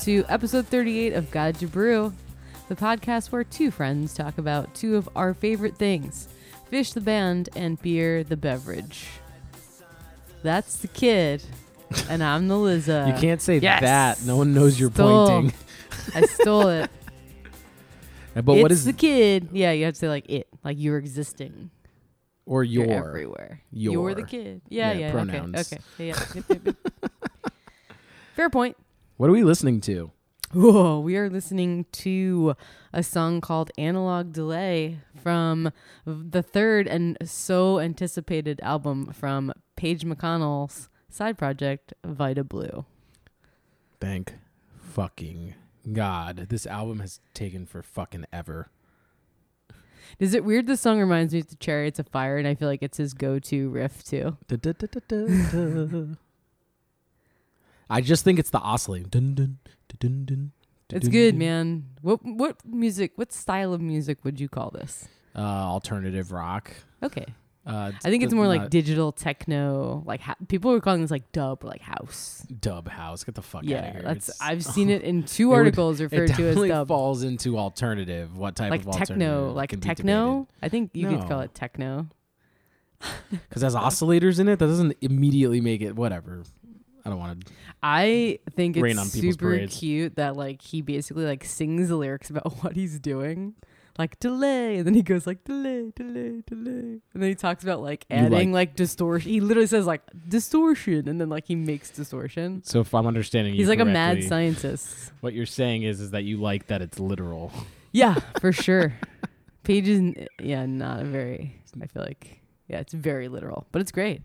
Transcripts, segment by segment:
listeners, and welcome to episode 38 of Guide to Brew, the podcast where two friends talk about two of our favorite things Phish the band and beer the beverage. That's the kid, and I'm the Liza. you can't say yes. that. No one knows you're Stole. pointing. I stole it. But it's what is the kid? Yeah, you have to say like it, like you're existing. or You're, everywhere. Your. You're the kid. Yeah, Yeah, yeah. pronouns. Okay. okay. Yeah. Fair point. What are we listening to? Whoa, we are listening to a song called Analog Delay from the third and so anticipated album from Page McConnell's side project, Vida Blue. Thank fucking God. This album has taken for fucking ever. Is it weird this song reminds me of the Chariots of Fire and I feel like it's his go to riff too? I just think it's the oscillating. Dun, dun, dun, dun, It's good, man. What what music, what style of music would you call this? Uh, alternative rock. Okay. Uh, I think it's more like digital techno, like ha- people were calling this like dub or like house. dub house. Get the fuck out of here. that's It's- I've seen it in two would- articles it referred to as definitely dub. falls into alternative. What type like of techno, alternative like techno. I think you could call it techno. Because has oscillators in it, that doesn't immediately make it whatever. I don't want to. I think it's Rain on people's super parades. cute that like he basically like sings the lyrics about what he's doing. Like delay, and then he goes like delay, delay, delay, and then he talks about like adding like, distortion. He literally says like distortion, and then like he makes distortion. So if I'm understanding you, He's like a mad scientist. What you're saying is is that you like that it's literal. Yeah, for sure. Page is yeah, not a very. I feel like yeah, it's very literal, but it's great.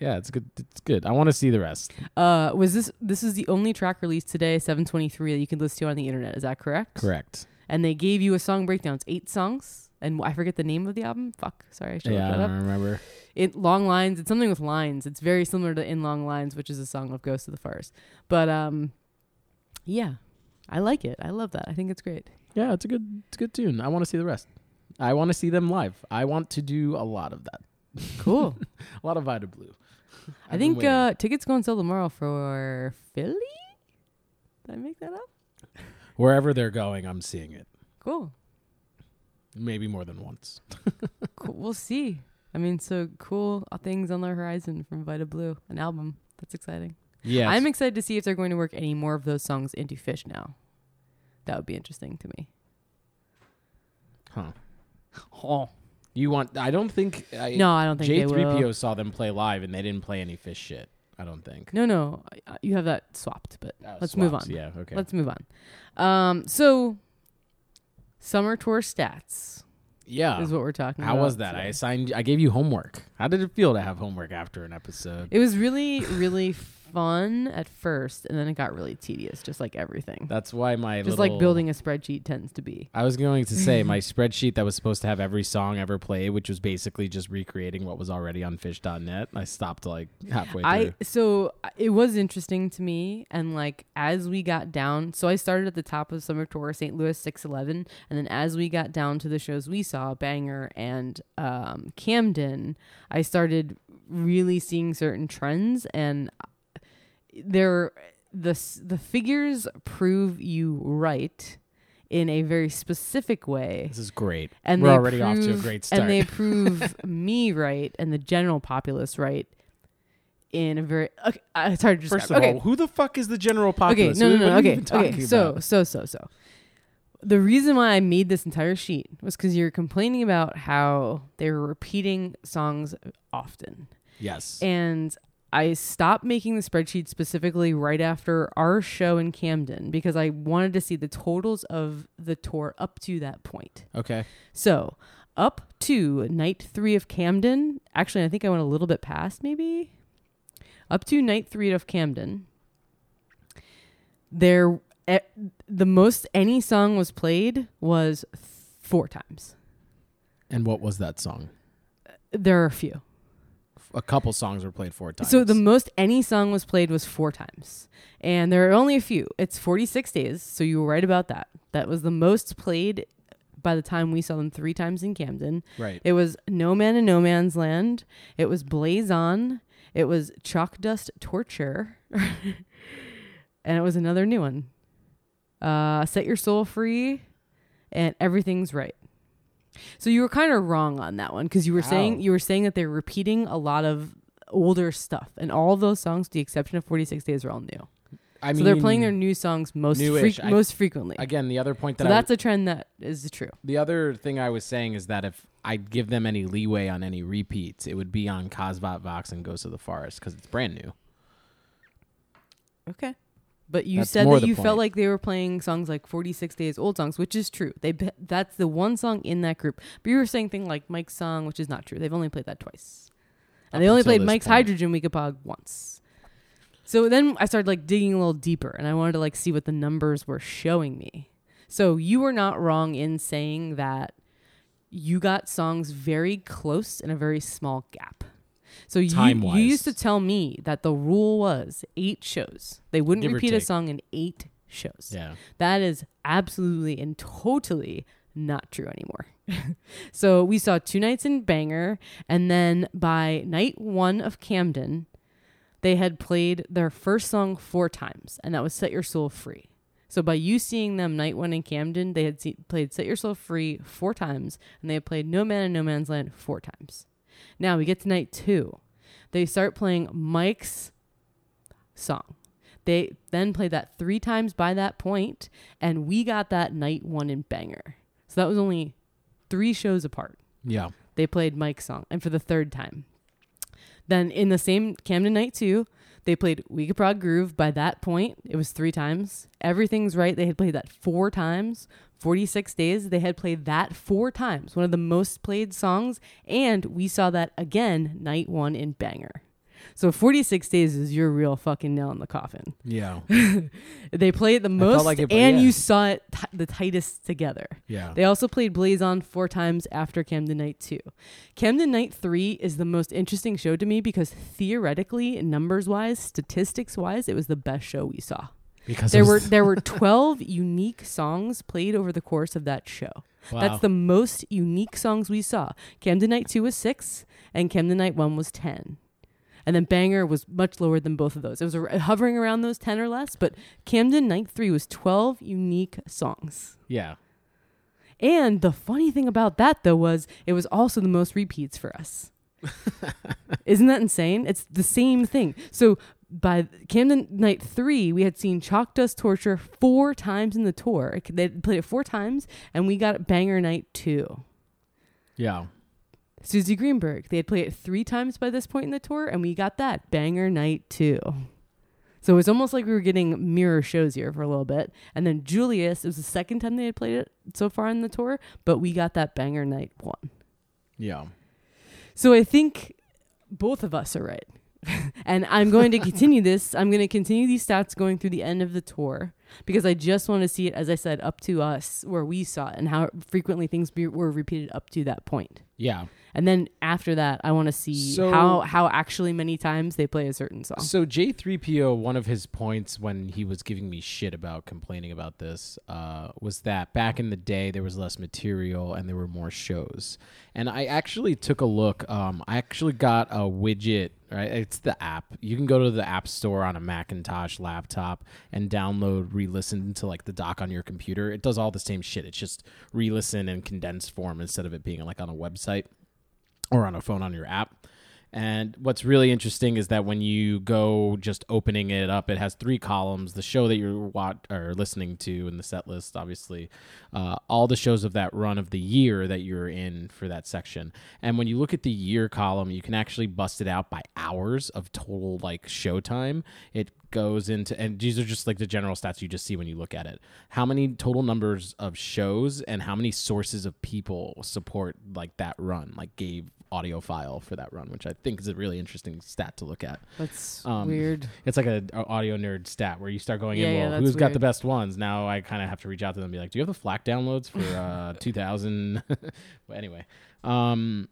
Yeah, it's good. It's good. I want to see the rest. Uh, was this this is the only track released today, seven twenty three, that you can listen to on the internet? Is that correct? Correct. And they gave you a song breakdown. It's eight songs, and I forget the name of the album. Fuck, sorry, I should Yeah, I look that don't up. remember. It long lines. It's something with lines. It's very similar to In Long Lines, which is a song of Ghost of the Forest. But um, yeah, I like it. I love that. I think it's great. Yeah, it's a good. It's a good tune. I want to see the rest. I want to see them live. I want to do a lot of that. Cool. A lot of Vida Blue. I think uh, tickets go on sale tomorrow for Philly. Did I make that up? wherever they're going, I'm seeing it. Cool. Maybe more than once. cool. We'll see. I mean, so cool things on the horizon from Vida Blue, an album. That's exciting. Yeah, I'm excited to see if they're going to work any more of those songs into Phish now. That would be interesting to me. huh. Oh, you want? I don't think. I, No, I don't think they J3PO saw them play live, and they didn't play any Phish shit. I don't think. No, no, I- I- you have that swapped, but Uh, Let's move swaps, on. Yeah. Okay. let's move on. Um, so summer tour stats yeah. is what we're talking about. How about. was that? I today. assigned. I gave you homework. How did it feel to have homework after an episode? It was really, really fun at first, and then it got really tedious, just like everything. That's why my just little, like building a spreadsheet tends to be. I was going to say my spreadsheet that was supposed to have every song ever played, which was basically just recreating what was already on Phish.net. I stopped like halfway through. I so uh, it was interesting to me, and like as we got down, so I started at the top of summer tour, St. Louis six eleven, and then as we got down to the shows we saw, Bangor and um, Camden, I started really seeing certain trends, and there the the figures prove you right in a very specific way this is great. and We're already off to a great start. And they prove me right and the general populace right in a very okay, uh, it's hard to describe. First of okay. all, who the fuck is the general populace? okay, no, no, no, what are you okay, okay. So, about? so, so, so. The reason why I made this entire sheet was because you're complaining about how they were repeating songs often, yes, and I stopped making the spreadsheet specifically right after our show in Camden because I wanted to see the totals of the tour up to that point. okay, So, up to night three of Camden, actually, I think I went a little bit past maybe. Up to night three of Camden, there, eh, the most any song was played was four times. and what was that song? There are a few. A couple songs were played four times. So the most any song was played was four times, and there are only a few. It's forty six days, so you were right about that. That was the most played by the time we saw them three times in Camden. right. It was No Man in No Man's Land. It was Blaze On, It was Chalk Dust Torture, and it was another new one. Uh, Set Your Soul Free, and Everything's Right. So you were kind of wrong on that one because you were saying you were saying that they're repeating a lot of older stuff, and all of those songs, with the exception of Forty Six Days, are all new. I mean, so they're playing their new songs most freq- I- most frequently. again. The other point that so I, that's a trend that is true. the other thing I was saying is that if I'd give them any leeway on any repeats, it would be on Kasvot Växt and Ghost of the Forest because it's brand new. Okay. But you That's said that you point. felt like they were playing songs like 46 Days Old songs, which is true. They that's the one song in that group. But you were saying thing like Mike's song, which is not true. They've only played that twice. And Up they only played Mike's point. Hydrogen Weekapaug once. So then I started like digging a little deeper and I wanted to like see what the numbers were showing me. So you were not wrong in saying that you got songs very close in a very small gap. So you, you Time-wise. used to tell me that the rule was eight shows. They wouldn't Give or repeat a take. song in eight shows. Yeah. That is absolutely and totally not true anymore. so we saw two nights in Bangor, and then by night one of Camden, they had played their first song four times, and that was Set Your Soul Free. So by you seeing them night one in Camden, they had se- played Set Your Soul Free four times, and they had played No Man in No Man's Land four times. Now we get to night two. They start playing Mike's song. They then played that three times by that point, and we got that night one in Bangor. So that was only three shows apart. Yeah. They played Mike's song, and for the third time. Then in the same Camden night two, they played We Could Prog Groove. By that point, it was three times. Everything's right. They had played that four times. 46 days, they had played that four times, one of the most played songs, and we saw that again night one in Bangor. So 46 days is your real fucking nail in the coffin. Yeah. They played it the most, like it- and yeah. you saw it t- the tightest together. Yeah. They also played Blaze On four times after Camden Night 2. Camden Night 3 is the most interesting show to me because theoretically, numbers wise, statistics wise, it was the best show we saw. because There were there were 12 unique songs played over the course of that show. wow. That's the most unique songs we saw. Camden Night 2 was 6 and Camden Night 1 was 10. And then Bangor was much lower than both of those. It was hovering around those 10 or less, but Camden Night 3 was 12 unique songs. yeah. And the funny thing about that though was it was also the most repeats for us. Isn't that insane? It's the same thing. So by Camden Night 3, we had seen Chalk Dust Torture four times in the tour. They played it four times and we got Bangor Night 2. Yeah. Suzy Greenberg, they had played it three times by this point in the tour and we got that Bangor Night 2. So it was almost like we were getting mirror shows here for a little bit. And then Julius, it was the second time they had played it so far in the tour, but we got that Bangor night one. Yeah. So I think both of us are right. and I'm going to continue this. I'm going to continue these stats going through the end of the tour because I just want to see it, as I said, up to us where we saw it and how frequently things be, were repeated up to that point. Yeah. And then after that, I want to see So- how how actually many times they play a certain song. So J3PO, one of his points when he was giving me shit about complaining about this, uh, was that back in the day there was less material and there were more shows. And I actually took a look. Um, I actually got a widget. Right, it's the app. You can go to the app store on a Macintosh laptop and download re-listen to like the doc on your computer. It does all the same shit. It's just re-listen in condensed form instead of it being like on a website or on a phone on your app. And what's really interesting is that when you go just opening it up, it has three columns: the show that you're watch or listening to in the set list, obviously, uh, all the shows of that run of the year that you're in for that section. And when you look at the year column, you can actually bust it out by hours of total like show time. It goes into and these are just like the general stats you just see when you look at it. How many total numbers of shows and how many sources of people support like that run, like gave audio file for that run, which I think is a really interesting stat to look at. That's Um, weird. It's like a, a audio nerd stat where you start going Yeah, in, yeah, well, that's who's got the best ones? Now I kind of have to reach out to them and be like, do you have the FLAC downloads for uh, 2000? well, anyway, um,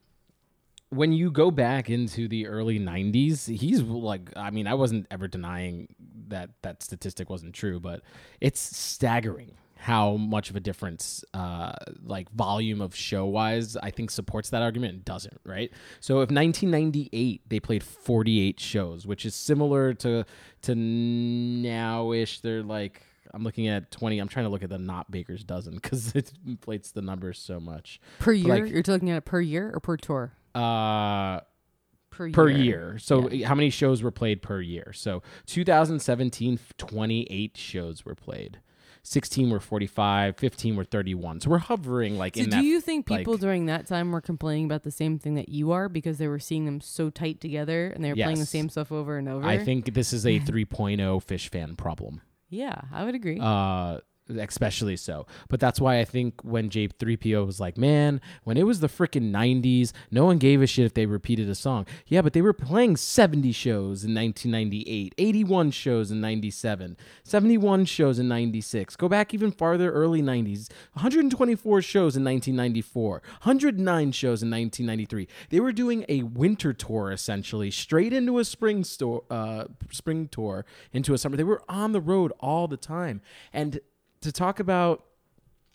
when you go back into the early 90s, he's like, I mean, I wasn't ever denying that that statistic wasn't true, but it's staggering how much of a difference, uh, like volume of show wise, I think supports that argument and doesn't, right? So if 1998 they played 48 shows, which is similar to to nowish, they're like I'm looking at 20. I'm trying to look at the not Baker's dozen because it inflates the numbers so much. Per year? like- You're looking at it per year or per tour? Uh, Per, per year. So how many shows were played per year? So 2017, 28 shows were played. 16 were 45, 15 were 31. So we're hovering like So in do that. Do you think people like- during that time were complaining about the same thing that you are because they were seeing them so tight together and they were playing the same stuff over and over? I think this is a 3.0 Phish fan problem. Yeah, I would agree. Uh, especially so. But that's why I think when J3PO was like, man, when it was the freaking 90s, no one gave a shit if they repeated a song. Yeah, but they were playing 70 shows in 1998, 81 shows in 97, 71 shows in 96. Go back even farther, early 90s, 124 shows in 1994, 109 shows in 1993. They were doing a winter tour essentially, straight into a spring store, uh, spring tour, into a summer. They were on the road all the time. And to talk about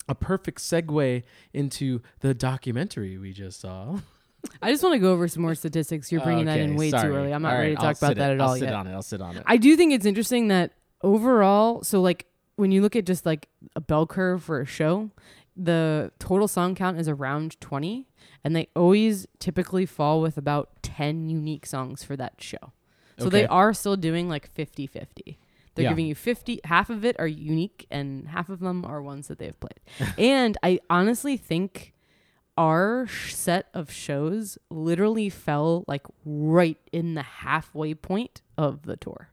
a perfect segue into the documentary we just saw. I just want to go over some more statistics. You're bringing that in way sorry. too early. I'm not All ready to talk I'll about that it- at I'll all sit yet. on it. I'll sit on it. I do think it's interesting that overall, so like when you look at just like a bell curve for a show, the total song count is around 20, and they always typically fall with about 10 unique songs for that show. So they are still doing like 50 50. They're Yeah. giving you 50, half of it are unique, and half of them are ones that they've played. and I honestly think our sh- set of shows literally fell like right in the halfway point of the tour.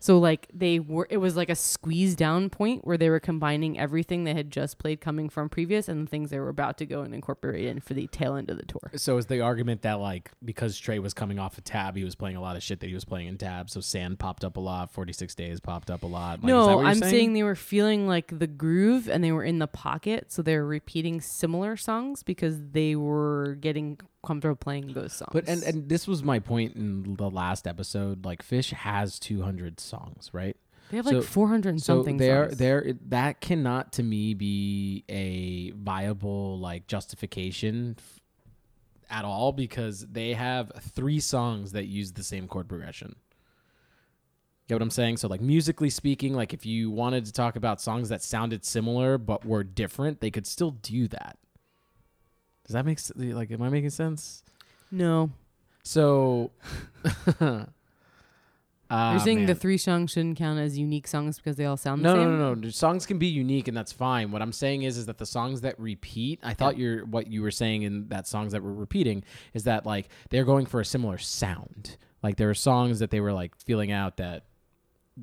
So like they were it was like a squeeze down point where they were combining everything they had just played coming from previous and the things they were about to go and incorporate in for the tail end of the tour. So is the argument that like because Trey was coming off a tab, he was playing a lot of shit that he was playing in tab. So Sand popped up a lot, Forty Six Days popped up a lot. Like, is that no, what you're I'm saying? they were feeling like the groove and they were in the pocket, so they were repeating similar songs because they were getting comfortable playing those songs. But and and this was my point in the last episode. Like Phish has 200 songs, right? they have like 400 So something there, songs. there, that cannot to me be a viable like justification f- at all because they have three songs that use the same chord progression. Get what I'm saying? So like musically speaking, like if you wanted to talk about songs that sounded similar but were different, they could still do that. Does that make s- like am I making sense? no, So Ah, you're saying the man. three songs shouldn't count as unique songs because they all sound No, the no, same. no, no. The songs can be unique, and that's fine. What I'm saying is, is that the songs that repeat. I thought you're what you were saying in that songs that were repeating is that like they're going for a similar sound. Like there are songs that they were like feeling out that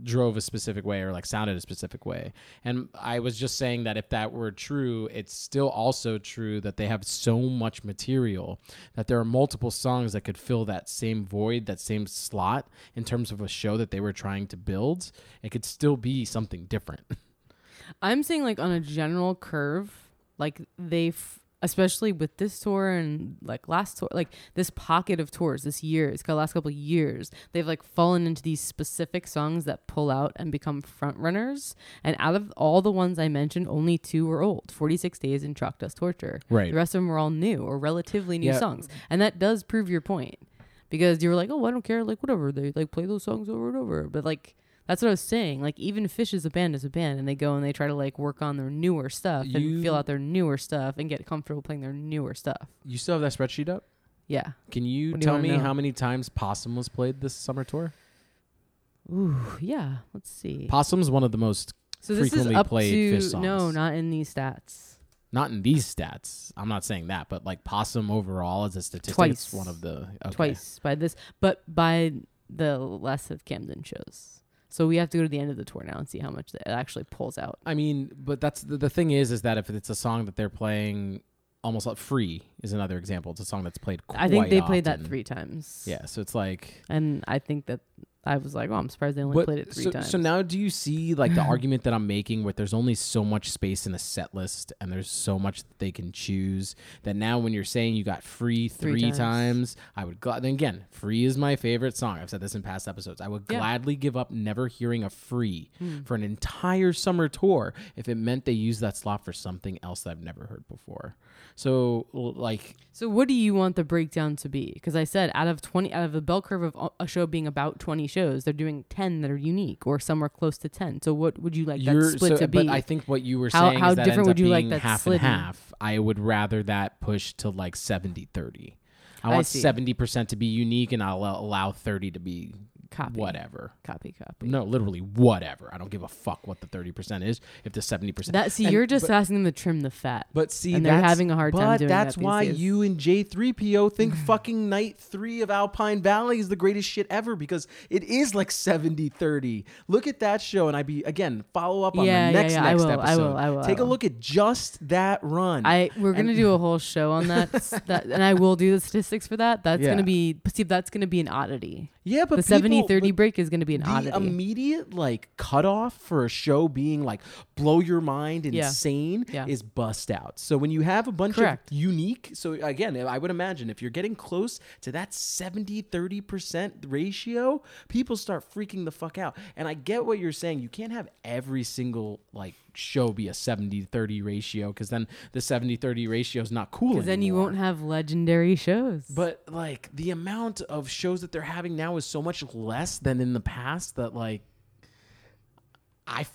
drove a specific way or like sounded a specific way. And I was just saying that if that were true, it's still also true that they have so much material that there are multiple songs that could fill that same void, that same slot in terms of a show that they were trying to build. It could still be something different. I'm saying like on a general curve, like they've especially with this tour and like last tour, like this pocket of tours this year, it's got last couple of years, they've like fallen into these specific songs that pull out and become front runners. And out of all the ones I mentioned, only two were old: Forty Six Days and Chalk Dust Torture. Right. The rest of them were all new or relatively new Yeah. songs, and that does prove your point because you were like, oh, I don't care, like whatever, they like play those songs over and over, but like. That's what I was saying. Like even Phish is a band is a band, and they go and they try to like work on their newer stuff and You- feel out their newer stuff and get comfortable playing their newer stuff. You still have that spreadsheet up? Yeah. Can you What do you tell wanna me know? how many times Possum was played this summer tour? Ooh, yeah. Let's see. Possum's one of the most so this is frequently up played to Phish no, not in these stats. not in these stats. I'm not saying that, but like Possum overall as a statistic, Twice. it's one of the okay. Twice by this, but by the less of Camden shows. So we have to go to the end of the tour now and see how much it actually pulls out. I mean, but that's the, the thing is, is that if it's a song that they're playing almost like free is another example. It's a song that's played. Quite I think they played that three times. Yeah, so it's like and I think that I was like, oh, I'm surprised they only What- played it three so, times. so now do you see like the argument that I'm making where there's only so much space in a set list and there's so much that they can choose that now when you're saying you got free Three three, times. times. I would gla- then again, free is my favorite song. I've said this in past episodes. I would Yeah. gladly give up never hearing a free Hmm. for an entire summer tour if it meant they used that slot for something else that I've never heard before. So like So what do you want the breakdown to be? Because I said out of twenty, out of the bell curve of a- show being about twenty shows, they're doing ten that are unique or somewhere close to ten. So what would you like that you're split so, to be? but I think what you were How- saying how is that different ends would up you like being that half and half. I would rather that push to like 70-30. I I want seventy percent to be unique, and I'll allow- allow thirty to be copy, whatever. copy, copy. No, literally whatever. I don't give a fuck what the thirty percent is. If the seventy percent, That see, And- you're just but- asking them to trim the fat. But see, And they're having a hard time but doing that that's why you and J3PO think fucking Night 3 of Alpine Valley is the greatest shit ever because it is like 70-30. Look at that show and I be again, follow up on Yeah, the next yeah, I next will, I will, I will, I Take a look at just that run. I we're gonna do a whole show on that, that, and I will do the statistics for that. That's Yeah. gonna be, see, that's gonna be an oddity. yeah, but the people- 70 30 break is gonna be an the oddity. immediate like cutoff for a show being like blow your mind Yeah. insane Yeah. is bust out. So when you have a bunch Correct. of unique, so again, I would imagine if you're getting close to that 70 30% ratio, people start freaking the fuck out. And I get what you're saying. You can't have every single like show be a 70 30 ratio because then the 70 30 ratio is not cool Because then you won't have legendary shows. But like the amount of shows that they're having now is so much less than in the past that like I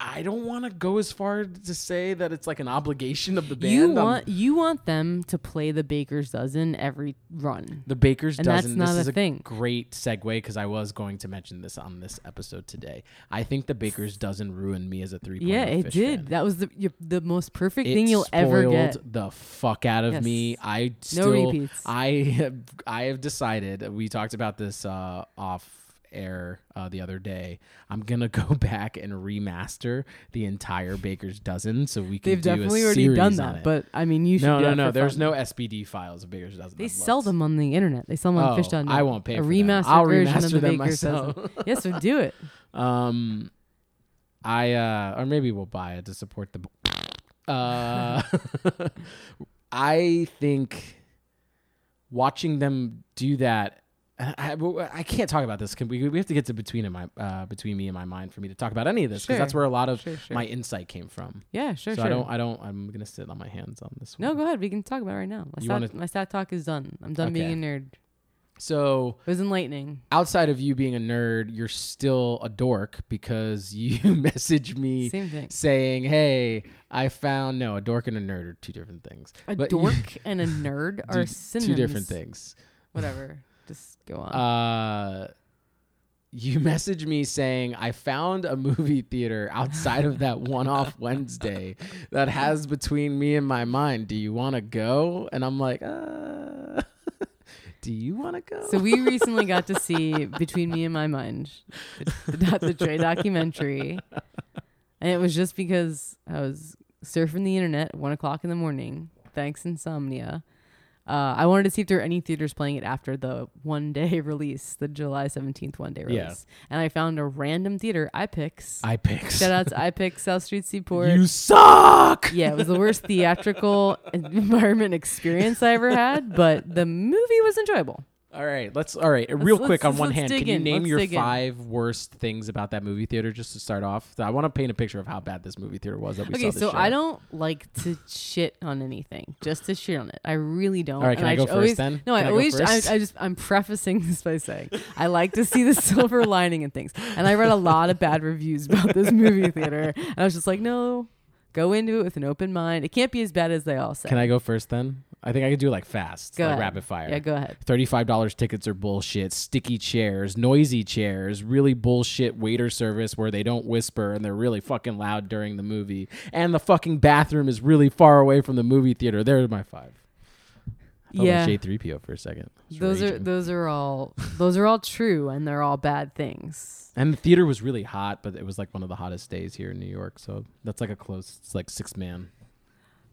I don't want to go as far to say that it's like an obligation of the band. you I'm- want you want them to play the Baker's dozen every run. the Baker's and that's dozen. not this a is a thing. great segue because I was going to mention this on this episode today. I think the Baker's dozen ruined me as a three. Yeah, it did. Fan. That was the your, the most perfect it thing you'll ever get. the fuck out of Yes. me. I No repeats. I have, I have decided. We talked about this uh, off air uh, the other day. I'm gonna go back and remaster the entire Baker's dozen so we can They've definitely already done that, but I mean, you should. no, no, no. There's fun. no SBD files of Baker's dozen. They sell looked. them on the internet. They sell them on Oh, Phish.net. I won't pay a remastered I'll version of the Baker's myself. dozen. yes, so do it. Um, I uh, or maybe we'll buy it to support the. Uh, I think watching them do that. I, I, can't talk about this. Can we? We have to get to between in my uh, between me and my mind for me to talk about any of this because that's where a lot of Sure, sure. my insight came from. Yeah, sure, so sure. I don't. I don't. I'm gonna sit on my hands on this one. no, go ahead. We can talk about it right now. My, stat, wanna- my stat talk is done. I'm done being a nerd. So It was enlightening. outside of you being a nerd, you're still a dork because you messaged me saying, "Hey, I found no a dork and a nerd are two different things. A But dork and a nerd are synonyms. two different things." Whatever. Just go on. Uh, you messaged me saying I found a movie theater outside of that one-off Wednesday that has between me and my mind. Do you want to go? And I'm like, uh, do you want to go? So we recently got to see Between Me and My Mind, the, the, the Trey documentary, and it was just because I was surfing the internet at one o'clock in the morning, thanks insomnia. Uh, I wanted to see if there were any theaters playing it after the one day release, the July seventeenth one day Yeah. release, and I found a random theater, iPic. I picked. Shout out to iPic, South Street Seaport. You suck. yeah, it was the worst theatrical environment experience I ever had, but the movie was enjoyable. All right, let's. All right, real let's- quick on let's- one hand, can you in, name let's your dig in. five worst things about that movie theater just to start off? I want to paint a picture of how bad this movie theater was that we Okay, so show. I don't like to shit on anything, just to shit on it. I really don't. All right, can And I go first always, then? No, Can I, I always. I, I, just. I'm prefacing this by saying I like to see the silver lining in things, and I read a lot of bad reviews about this movie theater, and I was just like, no, go into it with an open mind. It can't be as bad as they all say. Can I go first then? I think I could do like fast, Go like ahead. rapid fire. Yeah, go ahead. Thirty-five dollars tickets are bullshit. Sticky chairs, noisy chairs, really bullshit waiter service where they don't whisper and they're really fucking loud during the movie. And the fucking bathroom is really far away from the movie theater. There's my five. Oh, Hold yeah, J three PO for a second. I those are those are all those are all true, and they're all bad things. And the theater was really hot, but it was like one of the hottest days here in New York. So that's like a close. It's like six man.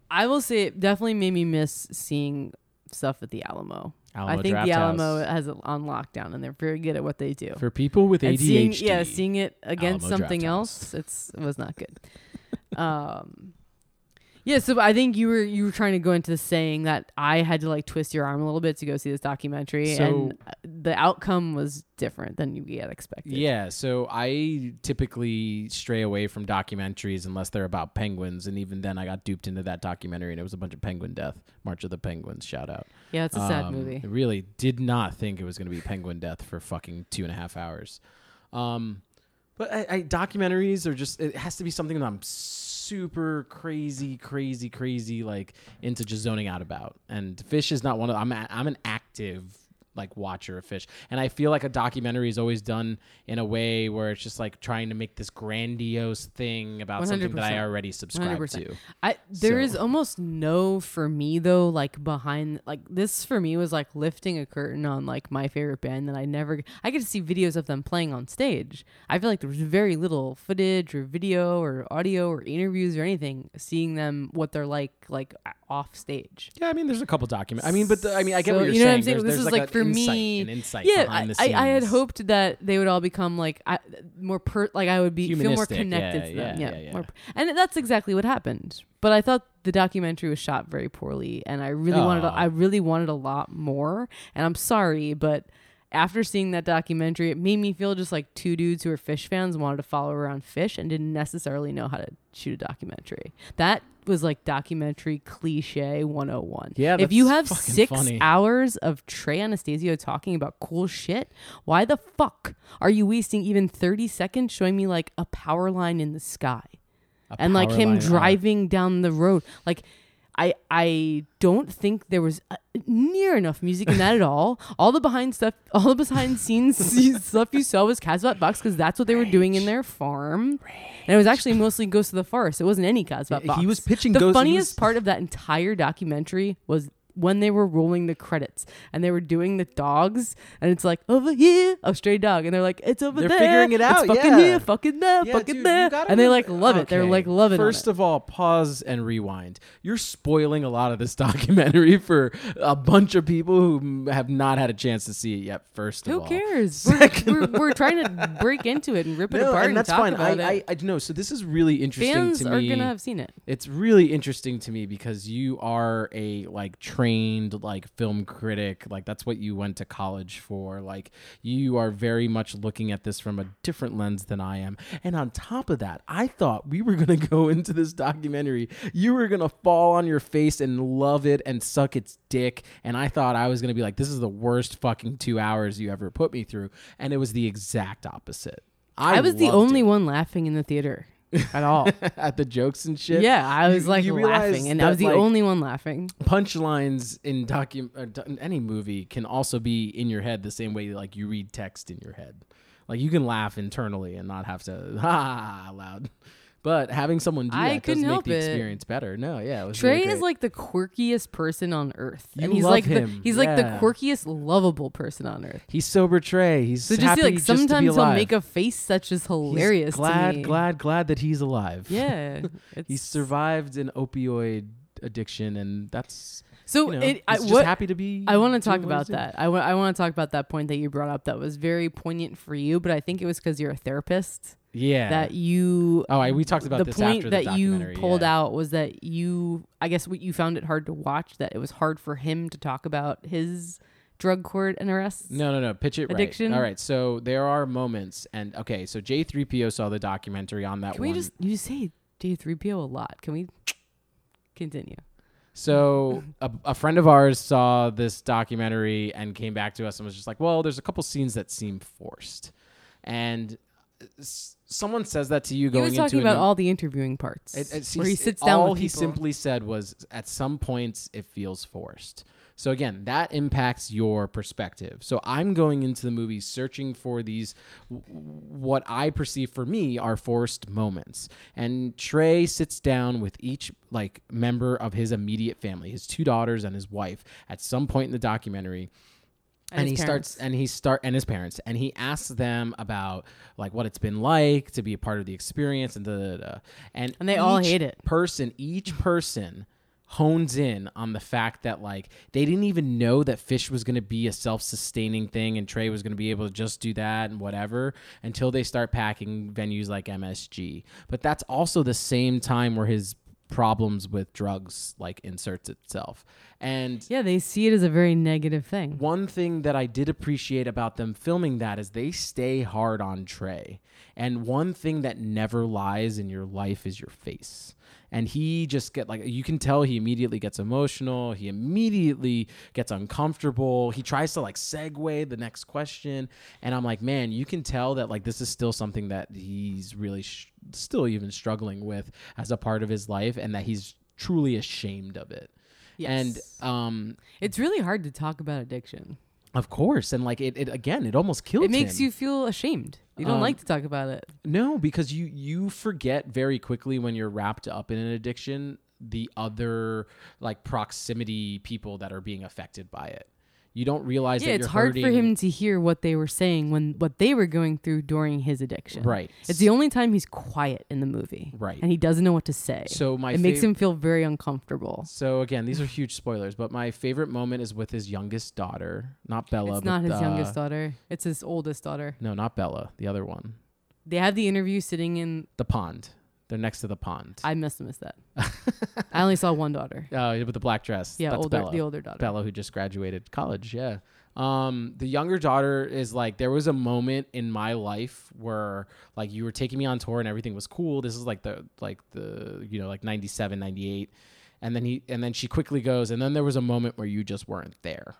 I will say it definitely made me miss seeing stuff at the Alamo. Alamo I think the Alamo House. has it on lockdown, and they're very good at what they do. for people with ADHD. seeing, yeah, seeing it against Alamo something else, it's it was not good. um, yeah, so I think you were you were trying to go into the saying that I had to like twist your arm a little bit to go see this documentary, So- and uh, the outcome was different than you had expected. Yeah, so I typically stray away from documentaries unless they're about penguins, and even then, I got duped into that documentary, and it was a bunch of penguin death. March of the Penguins, shout out. yeah, it's a sad Um, movie. I really did not think it was going to be penguin death for fucking two and a half hours. Um, but I, I, documentaries are just, it has to be something that I'm super crazy, crazy, crazy, like into just zoning out about. And Phish is not one of, I'm, a, I'm an active like watcher of Phish and i feel like a documentary is always done in a way where it's just like trying to make this grandiose thing about something that i already subscribe 100%. to I there is So- almost no for me though like behind like this for me was like lifting a curtain on like my favorite band that I never I get to see videos of them playing on stage. I feel like there was very little footage or video or audio or interviews or anything seeing them what they're like like off stage. Yeah, I mean, there's a couple documents. I mean, but the, I mean, I get So, what you're you know what saying. I'm saying? There's, This there's is, like, like, for insight, me- an insight Yeah, behind I, the scenes. I, I had hoped that they would all become like I, more per like I would be feel more connected yeah, to them. yeah, Yeah, yeah, more- and that's exactly what happened. But I thought the documentary was shot very poorly, and I really wanted a. I really wanted a lot more. And I'm sorry, but after seeing that documentary, it made me feel just like two dudes who are Phish fans wanted to follow around Phish and didn't necessarily know how to shoot a documentary. That was like documentary cliche 101. Yeah, if you have six funny. hours of Trey Anastasio talking about cool shit, why the fuck are you wasting even 30 seconds showing me like a power line in the sky? A and like him driving down the road. Like I I don't think there was uh, near enough music in that at all. All the behind stuff, all the behind scenes stuff you saw was Kasvot Växt because that's what they were doing in their farm. And it was actually mostly Ghost of the Forest. It wasn't any Yeah, Box. he was pitching The Ghost- funniest was- part of that entire documentary was when they were rolling the credits and they were doing the dogs and it's like over here a stray dog and they're like it's over They're there figuring it out, it's fucking yeah. here fucking there Yeah, fucking dude, there and they like love it they're Okay. like loving First it. of all, pause and rewind. You're spoiling a lot of this documentary for a bunch of people who have not had a chance to see it yet. First of all. Who all, cares? We're, we're, we're trying to break into it and rip it No, apart and and, that's talk fine. about I, it. I I know. So this is really interesting Fans to are gonna have seen it. it's really interesting to me because you are a like trained like film critic like that's what you went to college for. Like you are very much looking at this from a different lens than i am. And on top of that i thought we were going to go into this documentary. You were going to fall on your face and love it and suck its dick. And i thought i was going to be like this is the worst fucking two hours you ever put me through. And it was the exact opposite. I, was the only it. one laughing in the theater at all. at the jokes and shit yeah, I was You- like you laughing, and I that, was the like, only one laughing. punchlines in docu uh, in any movie can also be in your head the same way like you read text in your head. Like you can laugh internally and not have to ha out loud. But having someone do I that does couldn't make help the it. experience better. No, yeah, it was Trey really is like the quirkiest person on earth, and You he's love like him, the he's like the yeah. quirkiest, lovable person on earth. he's sober Trey. He's So just happy see, like just to be sometimes he'll alive. make a face such as He's hilarious. glad, to me. glad, glad that he's alive. Yeah, he survived an opioid addiction, and that's So you know, it, I, he's just what, happy to be. I want to talk doing what he's about doing. that. I I want to talk about that point that you brought up that was very poignant for you, but I think it was because you're a therapist Yeah. that you. oh, I, we talked about the this point after that the you pulled yeah. out was that you. I guess what you found it hard to watch. That it was hard for him to talk about his drug court and arrests. No, no, no. Pitch it Addiction? right. All right. So there are moments, and okay. So J3PO saw the documentary on that Can one. we just you say J three PO a lot? Can we continue? so a, a friend of ours saw this documentary and came back to us and was just like, "Well, there's a couple scenes that seem forced," and someone says that to you He going was into talking a about all the interviewing parts, It, it's- where he sits down All with he people. simply said was, at some points, it feels forced. So again, that impacts your perspective. So I'm going into the movie searching for these, what I perceive for me are forced moments. And Trey sits down with each like member of his immediate family, his two daughters and his wife, at some point in the documentary and, And he his starts and he start and his parents and he asks them about like what it's been like to be a part of the experience and da, da, da. and And they all hate it. person each person hones in on the fact that like they didn't even know that Phish was going to be a self-sustaining thing and Trey was going to be able to just do that and whatever until they start packing venues like MSG. But that's also the same time where his problems with drugs like inserts itself. And Yeah, they see it as a very negative thing. one thing that I did appreciate about them filming that is they stay hard on Trey. And one thing that never lies in your life is your face. And he just get like you can tell he immediately gets emotional. He immediately gets uncomfortable. He tries to like segue the next question, and I'm like, man, you can tell that like this is still something that he's really sh- still even struggling with as a part of his life, and that he's truly ashamed of it. And um, It's really hard to talk about addiction. Of course, and like it, it again, it almost kills. It makes him. you feel ashamed. You don't Um, like to talk about it. no, because you you forget very quickly when you're wrapped up in an addiction the other like proximity people that are being affected by it. You don't realize Yeah, that it's hard for him to hear what they were saying when what they were going through during his addiction. Right. It's the only time he's quiet in the movie. Right. And he doesn't know what to say. So my it makes him feel very uncomfortable. So again, these are huge spoilers, but my favorite moment is with his youngest daughter, not Bella. it's not his uh, youngest daughter. It's his oldest daughter. No, not Bella. The other one, They have the interview sitting in. the pond. They're next to the pond. I must have missed that. I only saw one daughter. Oh, with the black dress. Yeah, That's older, Bella. the older daughter. Bella who just graduated college. Yeah. Um, the younger daughter is like there was a moment in my life where like you were taking me on tour and everything was cool. This is like the like the you know like 97, 98. And then he and then she quickly goes and then there was a moment where you just weren't there.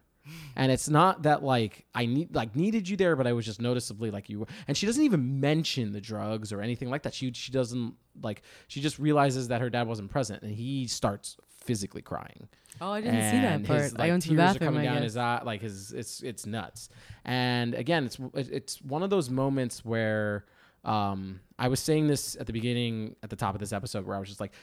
And it's not that like I need like needed you there, but I was just noticeably like you. were And she doesn't even mention the drugs or anything like that. She she doesn't like she just realizes that her dad wasn't present, and he starts physically crying Oh, I didn't see that and part. His, I like, went to the tears are coming I down his eye, like his it's it's nuts. And again, it's it's one of those moments where um, I was saying this at the beginning, at the top of this episode, where I was just like,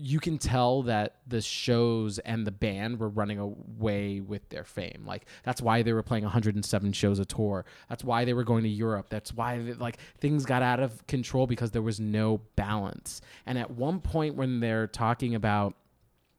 you can tell that the shows and the band were running away with their fame. Like that's why they were playing 107 shows a tour. That's why they were going to Europe. That's why they, like things got out of control because there was no balance. And at one point when they're talking about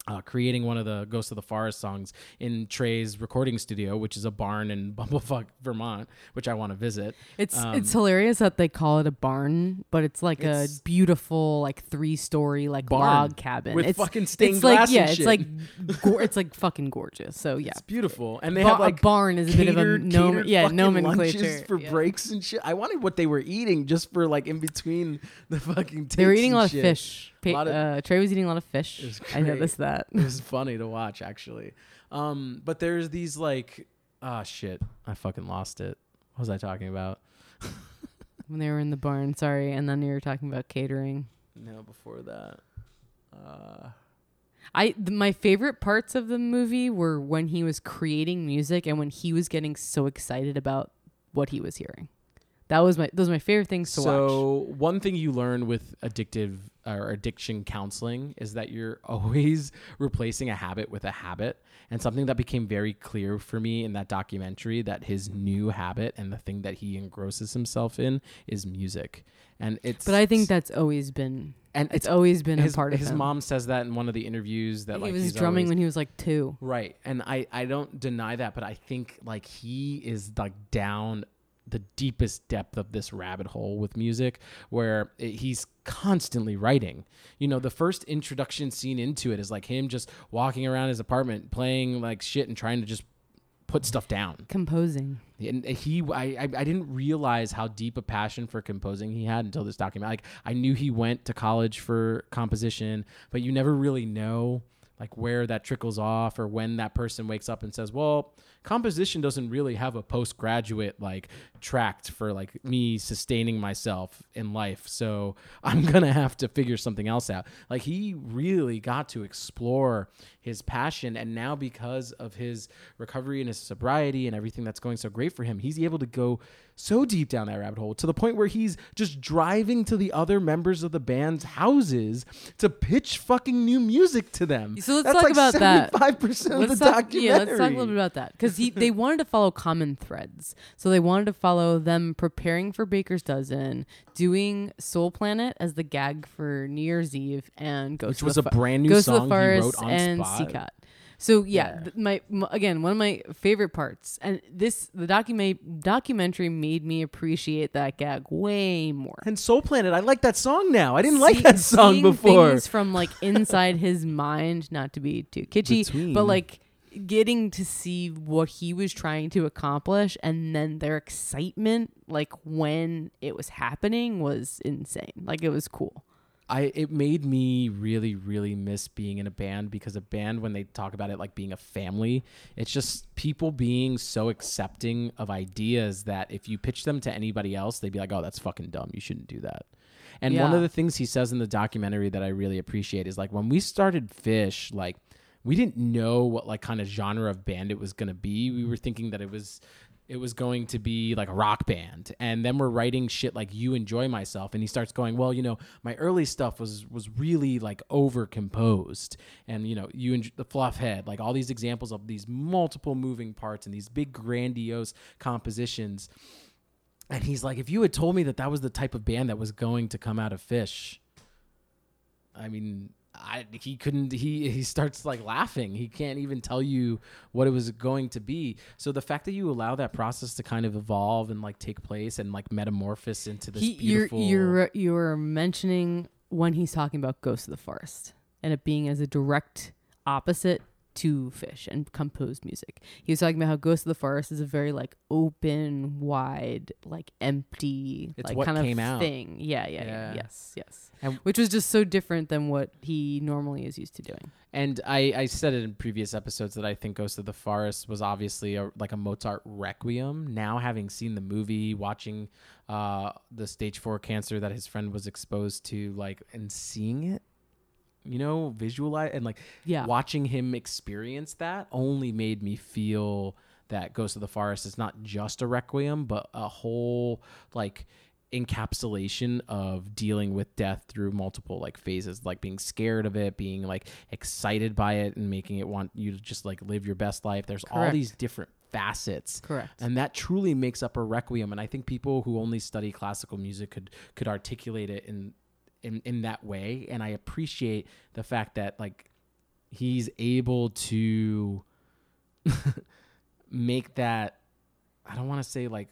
uh, creating one of the Ghost of the Forest songs in Trey's recording studio, which is a barn in Bumblefuck, Vermont, which I want to visit. It's Um, it's hilarious that they call it a barn, but it's like It's- a beautiful like three story like log cabin with it's, fucking stained it's like glass yeah, and it's shit. like go- it's like fucking gorgeous. So yeah, It's beautiful, and they Ba- have like a barn is a bit of a catered- nom- yeah nomenclature for yeah. breaks and shit. I wanted what they were eating just for like in between the fucking. They were takes eating a lot of fish. Pa- of- uh, Trey was eating a lot of fish. I noticed that. It was funny to watch actually. Um, but there's these like, ah, shit, I fucking lost it. What was I talking about? when they were in the barn. Sorry, and then you were talking about catering. No, before that. Uh, I th- my favorite parts of the movie were when he was creating music and when he was getting so excited about what he was hearing. That was my those are my favorite things to watch. so one thing you learn with addictive or addiction counseling is that you're always replacing a habit with a habit and something that became very clear for me in that documentary that his new habit and the thing that he engrosses himself in is music and it's But I think that's always been and it's always been his, a part of his him. mom says that in one of the interviews that he like he was drumming always- when he was like two. Right. And I, I don't deny that, but I think like he is like down the deepest depth of this rabbit hole with music where it, he's constantly writing. You know, the first introduction scene into it is like him just walking around his apartment playing like shit and trying to just put stuff down. Composing. And he, I, I, I didn't realize how deep a passion for composing he had until this document. Like I knew he went to college for composition, but you never really know like where that trickles off or when that person wakes up and says, "Well, composition doesn't really have a postgraduate like tract for like me sustaining myself in life. So I'm going to have to figure something else out." Like he really got to explore his passion and now because of his recovery and his sobriety and everything that's going so great for him, he's able to go so deep down that rabbit hole to the point where he's just driving to the other members of the band's houses to pitch fucking new music to them. So let's That's talk like about that. 75% of Let's the talk, documentary. yeah, let's talk a little bit about that because they wanted to follow common threads. So they wanted to follow them preparing for Baker's Dozen, doing Soul Planet as the gag for New Year's Eve, and Ghost Which was a Fa- brand new Ghost song he wrote on and spot. Seacat. So yeah, Yeah. th- my, m again one of my favorite parts, and this the document documentary made me appreciate that gag way more. And Soul Planet, I like that song now. I didn't like that song before. Things from like inside his mind, not to be too kitschy, Between. but like getting to see what he was trying to accomplish and then their excitement like when it was happening was insane. Like it was cool. I it made me really really miss being in a band because a band when they talk about it like being a family, it's just people being so accepting of ideas that if you pitch them to anybody else, they'd be like, "Oh, that's fucking dumb. You shouldn't do that." And one of the things he says in the documentary that I really appreciate is like when we started Phish, like we didn't know what like kind of genre of band it was going to be. We were thinking that it was it was going to be like a rock band. And then we're writing shit like you enjoy myself and he starts going well you know my early stuff was was really like over composed and you know you enj- the Fluffhead like all these examples of these multiple moving parts and these big grandiose compositions. And he's like if you had told me that that was the type of band that was going to come out of Phish I mean, I he couldn't he he starts like laughing. He can't even tell you what it was going to be. So the fact that you allow that process to kind of evolve and like take place and like metamorphose into this He, you're beautiful you're you're mentioning when he's talking about Ghost of the Forest and it being as a direct opposite to Phish and composed music. He was talking about how Ghost of the Forest is a very like open, wide, like empty, It's like kind came of out. thing. Yeah, yeah, yeah, Yeah. yes, yes. And- Which was just so different than what he normally is used to doing. And I, I said it in previous episodes that I think Ghost of the Forest was obviously a, like a Mozart requiem. Now, having seen the movie, watching uh, the stage four cancer that his friend was exposed to, like, and seeing it, you know, visualize and like Yeah. watching him experience that only made me feel that Ghost of the Forest is not just a requiem, but a whole like encapsulation of dealing with death through multiple like phases like being scared of it being like excited by it and making it want you to just like live your best life there's all these different facets Correct. and that truly makes up a requiem and i think people who only study classical music could could articulate it in in in that way. And i appreciate the fact that like he's able to make that i don't want to say like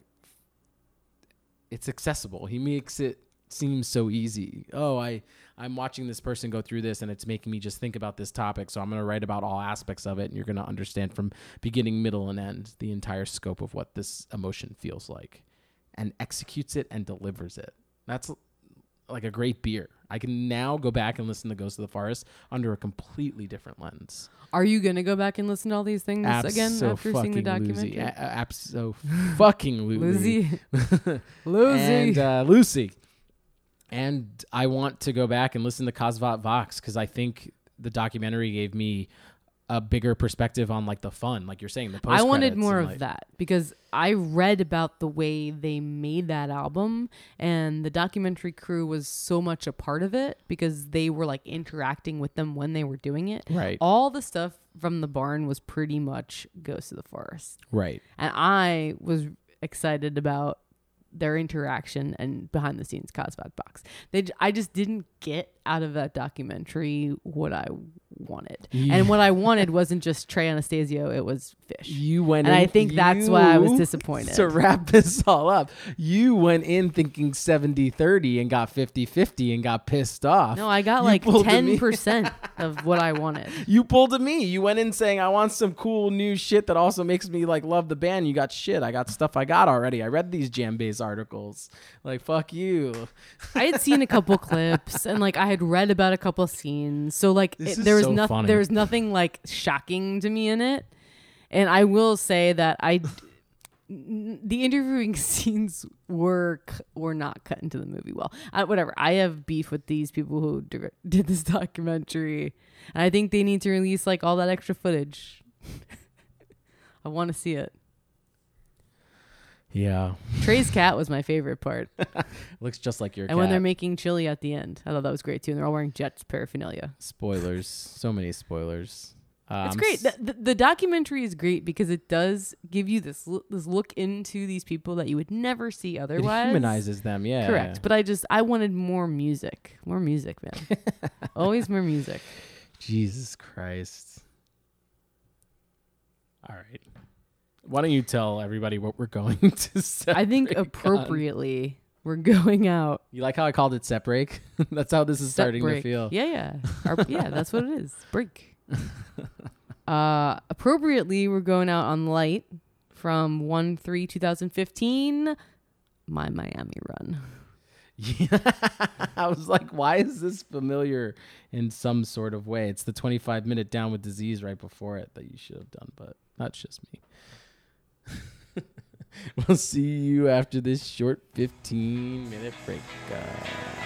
it's accessible. He makes it seem so easy. Oh i i'm watching this person go through this and it's making me just think about this topic so i'm going to write about all aspects of it and you're going to understand from beginning middle and end the entire scope of what this emotion feels like. And executes it and delivers it. That's like a great beer i can now go back and listen to ghost of the forest under a completely different lens Are you gonna go back and listen to all these things again after seeing the documentary? Abso fucking Lucy, Lucy. Lucy, and uh, Lucy. And I want to go back and listen to Kasvot Växt because I think the documentary gave me a bigger perspective on like the fun, like you're saying. The I wanted more of like- that because I read about the way they made that album, and the documentary crew was so much a part of it because they were like interacting with them when they were doing it. Right, All the stuff from the barn was pretty much Ghost of the Forest, right. and I was excited about their interaction and behind the scenes Kasvot Växt. They, j- I just didn't get out of that documentary what I wanted, and what I wanted wasn't just Trey Anastasio; it was Phish. You went, in. And I in- think that's why I was disappointed. To wrap this all up, you went in thinking 70-30 and got 50-50 and got pissed off. No, I got You like 10% of what I wanted. You pulled a me. You went in saying, I want some cool new shit that also makes me like love the band. You got shit. I got stuff I got already. I read these JamBase articles. Like, fuck you. I had seen a couple clips and like I had read about a couple scenes. So like it, there was so nothing funny. there was nothing like shocking to me in it. And I will say that I. the interviewing scenes were were not cut into the movie well. Whatever. I have beef with these people who did this documentary. And I think they need to release like all that extra footage. I want to see it. Yeah, Trey's cat was my favorite part. looks just like your. Cat and when they're making chili at the end, I thought that was great too. And they're all wearing Jets paraphernalia. spoilers, so many spoilers. Um, It's great. The, the, the documentary is great because it does give you this l- this look into these people that you would never see otherwise. it humanizes them. Yeah, Correct. But I just I wanted more music. More music, man. Always more music. Jesus Christ. All right. Why don't you tell everybody what we're going to say? I think appropriately we're going out. You like how I called it set break? That's how this is Set starting break. to feel. Yeah, yeah. Our, yeah, that's what it is. Break. uh appropriately we're going out on light from 1 3 2015 my Miami run. Yeah. I was like, why is this familiar in some sort of way? It's the 25 minute down with disease right before it that you should have done, but that's just me. we'll see you after this short 15 minute break. Uh,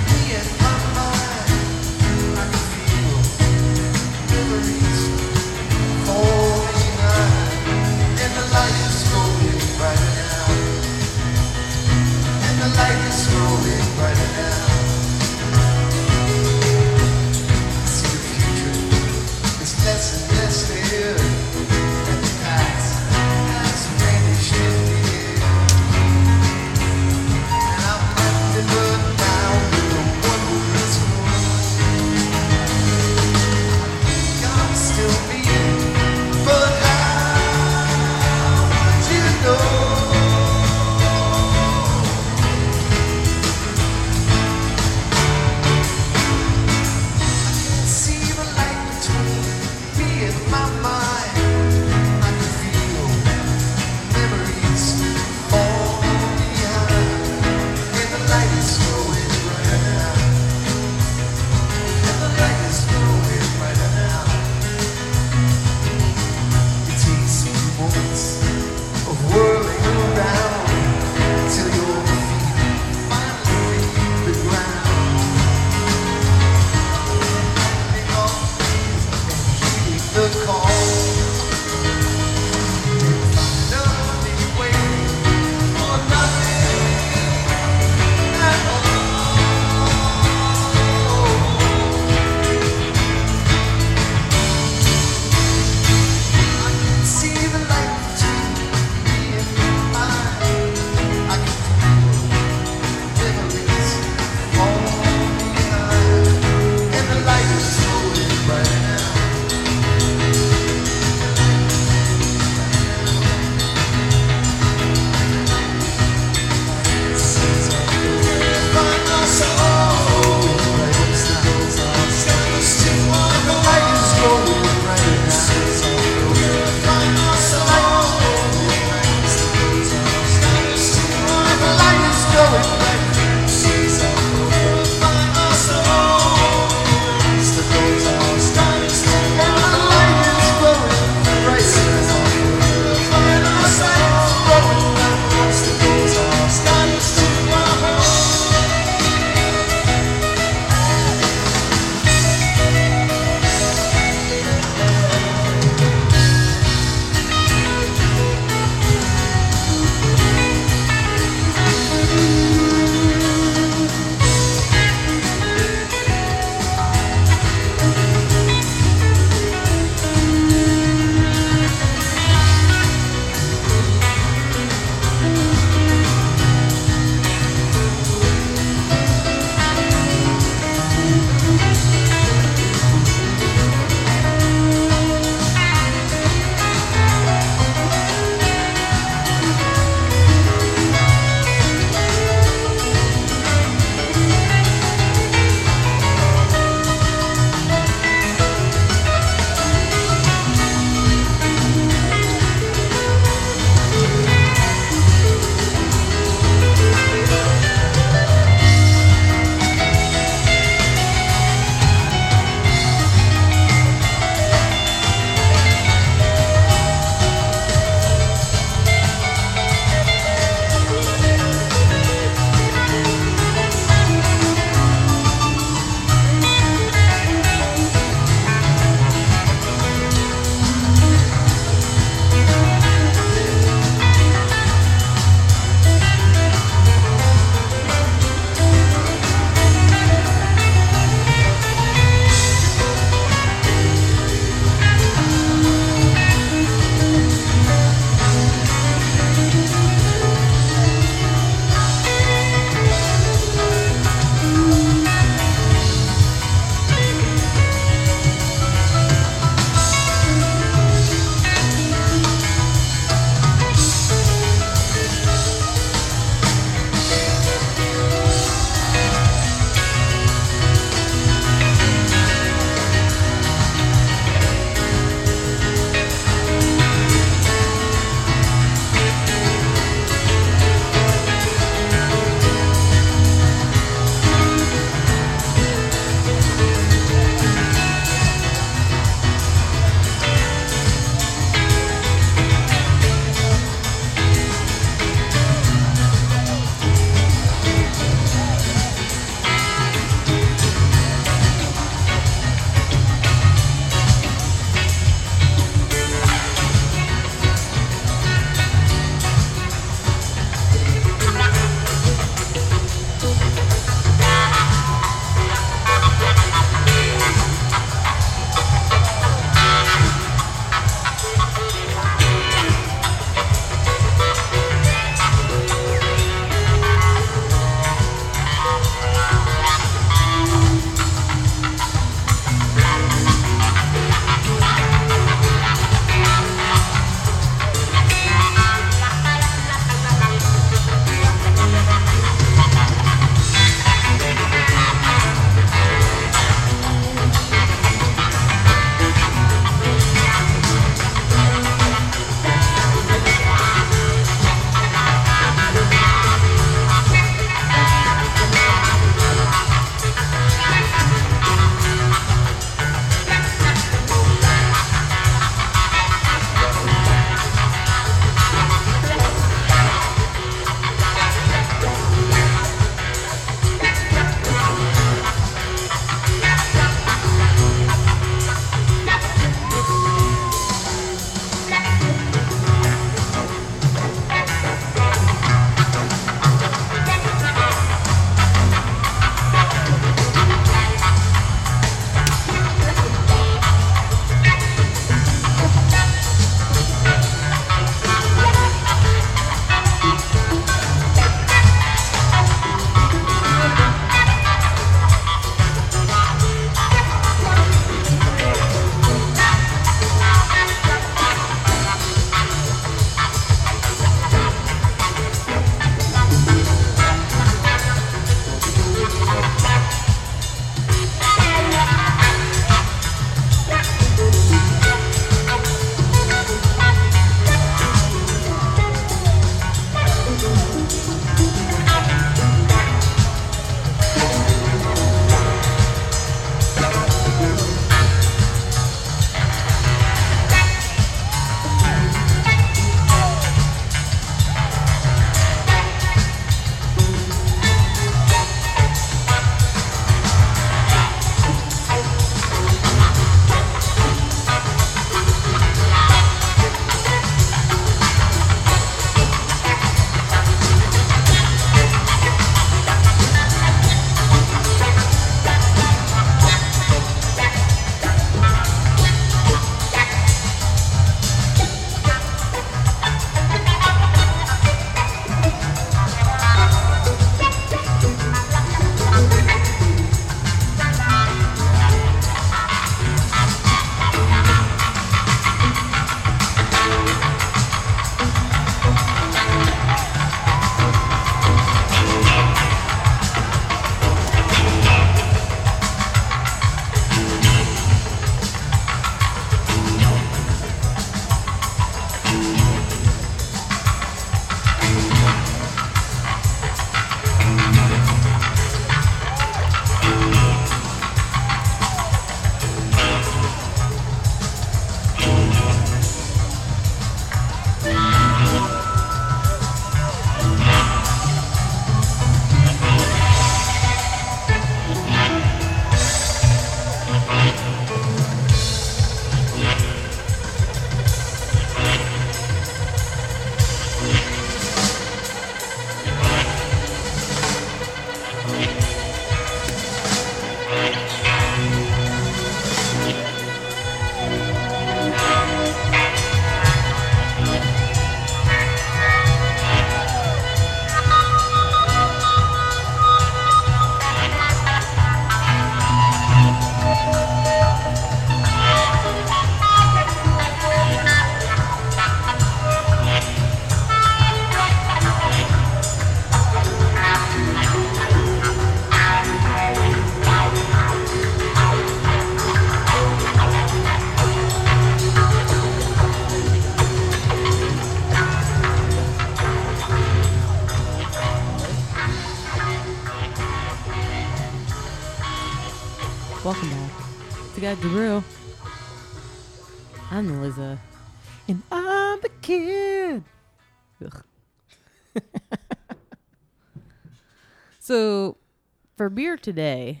beer today,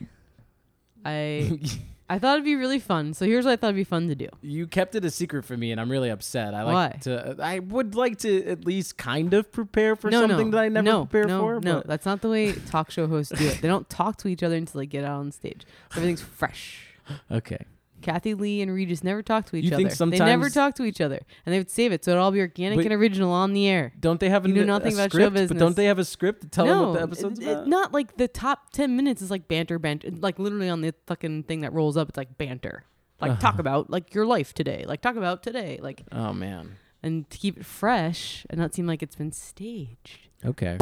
I I thought it'd be really fun. So here's what I thought it'd be fun to do. You kept it a secret from me, and I'm really upset. I like Why? to. I would like to at least kind of prepare for no, something no, that I never no, prepare no, for. No, but- that's not the way talk show hosts do it. They don't talk to each other until they get out on stage. So everything's fresh. okay. Kathie Lee and Regis never talk to each You other. think they never sometimes- talk to each other, and they would save it so it'd all be organic But- and original on the air. Don't they have a, You know a nothing about show script? But business. don't they have a script to tell them what the episode's it- it- about? not like the top ten minutes is like banter, banter. Like literally on the fucking thing that rolls up, it's like banter. Like Uh-huh. talk about like your life today. Like talk about today. Like oh man. and to keep it fresh and not seem like it's been staged. Okay.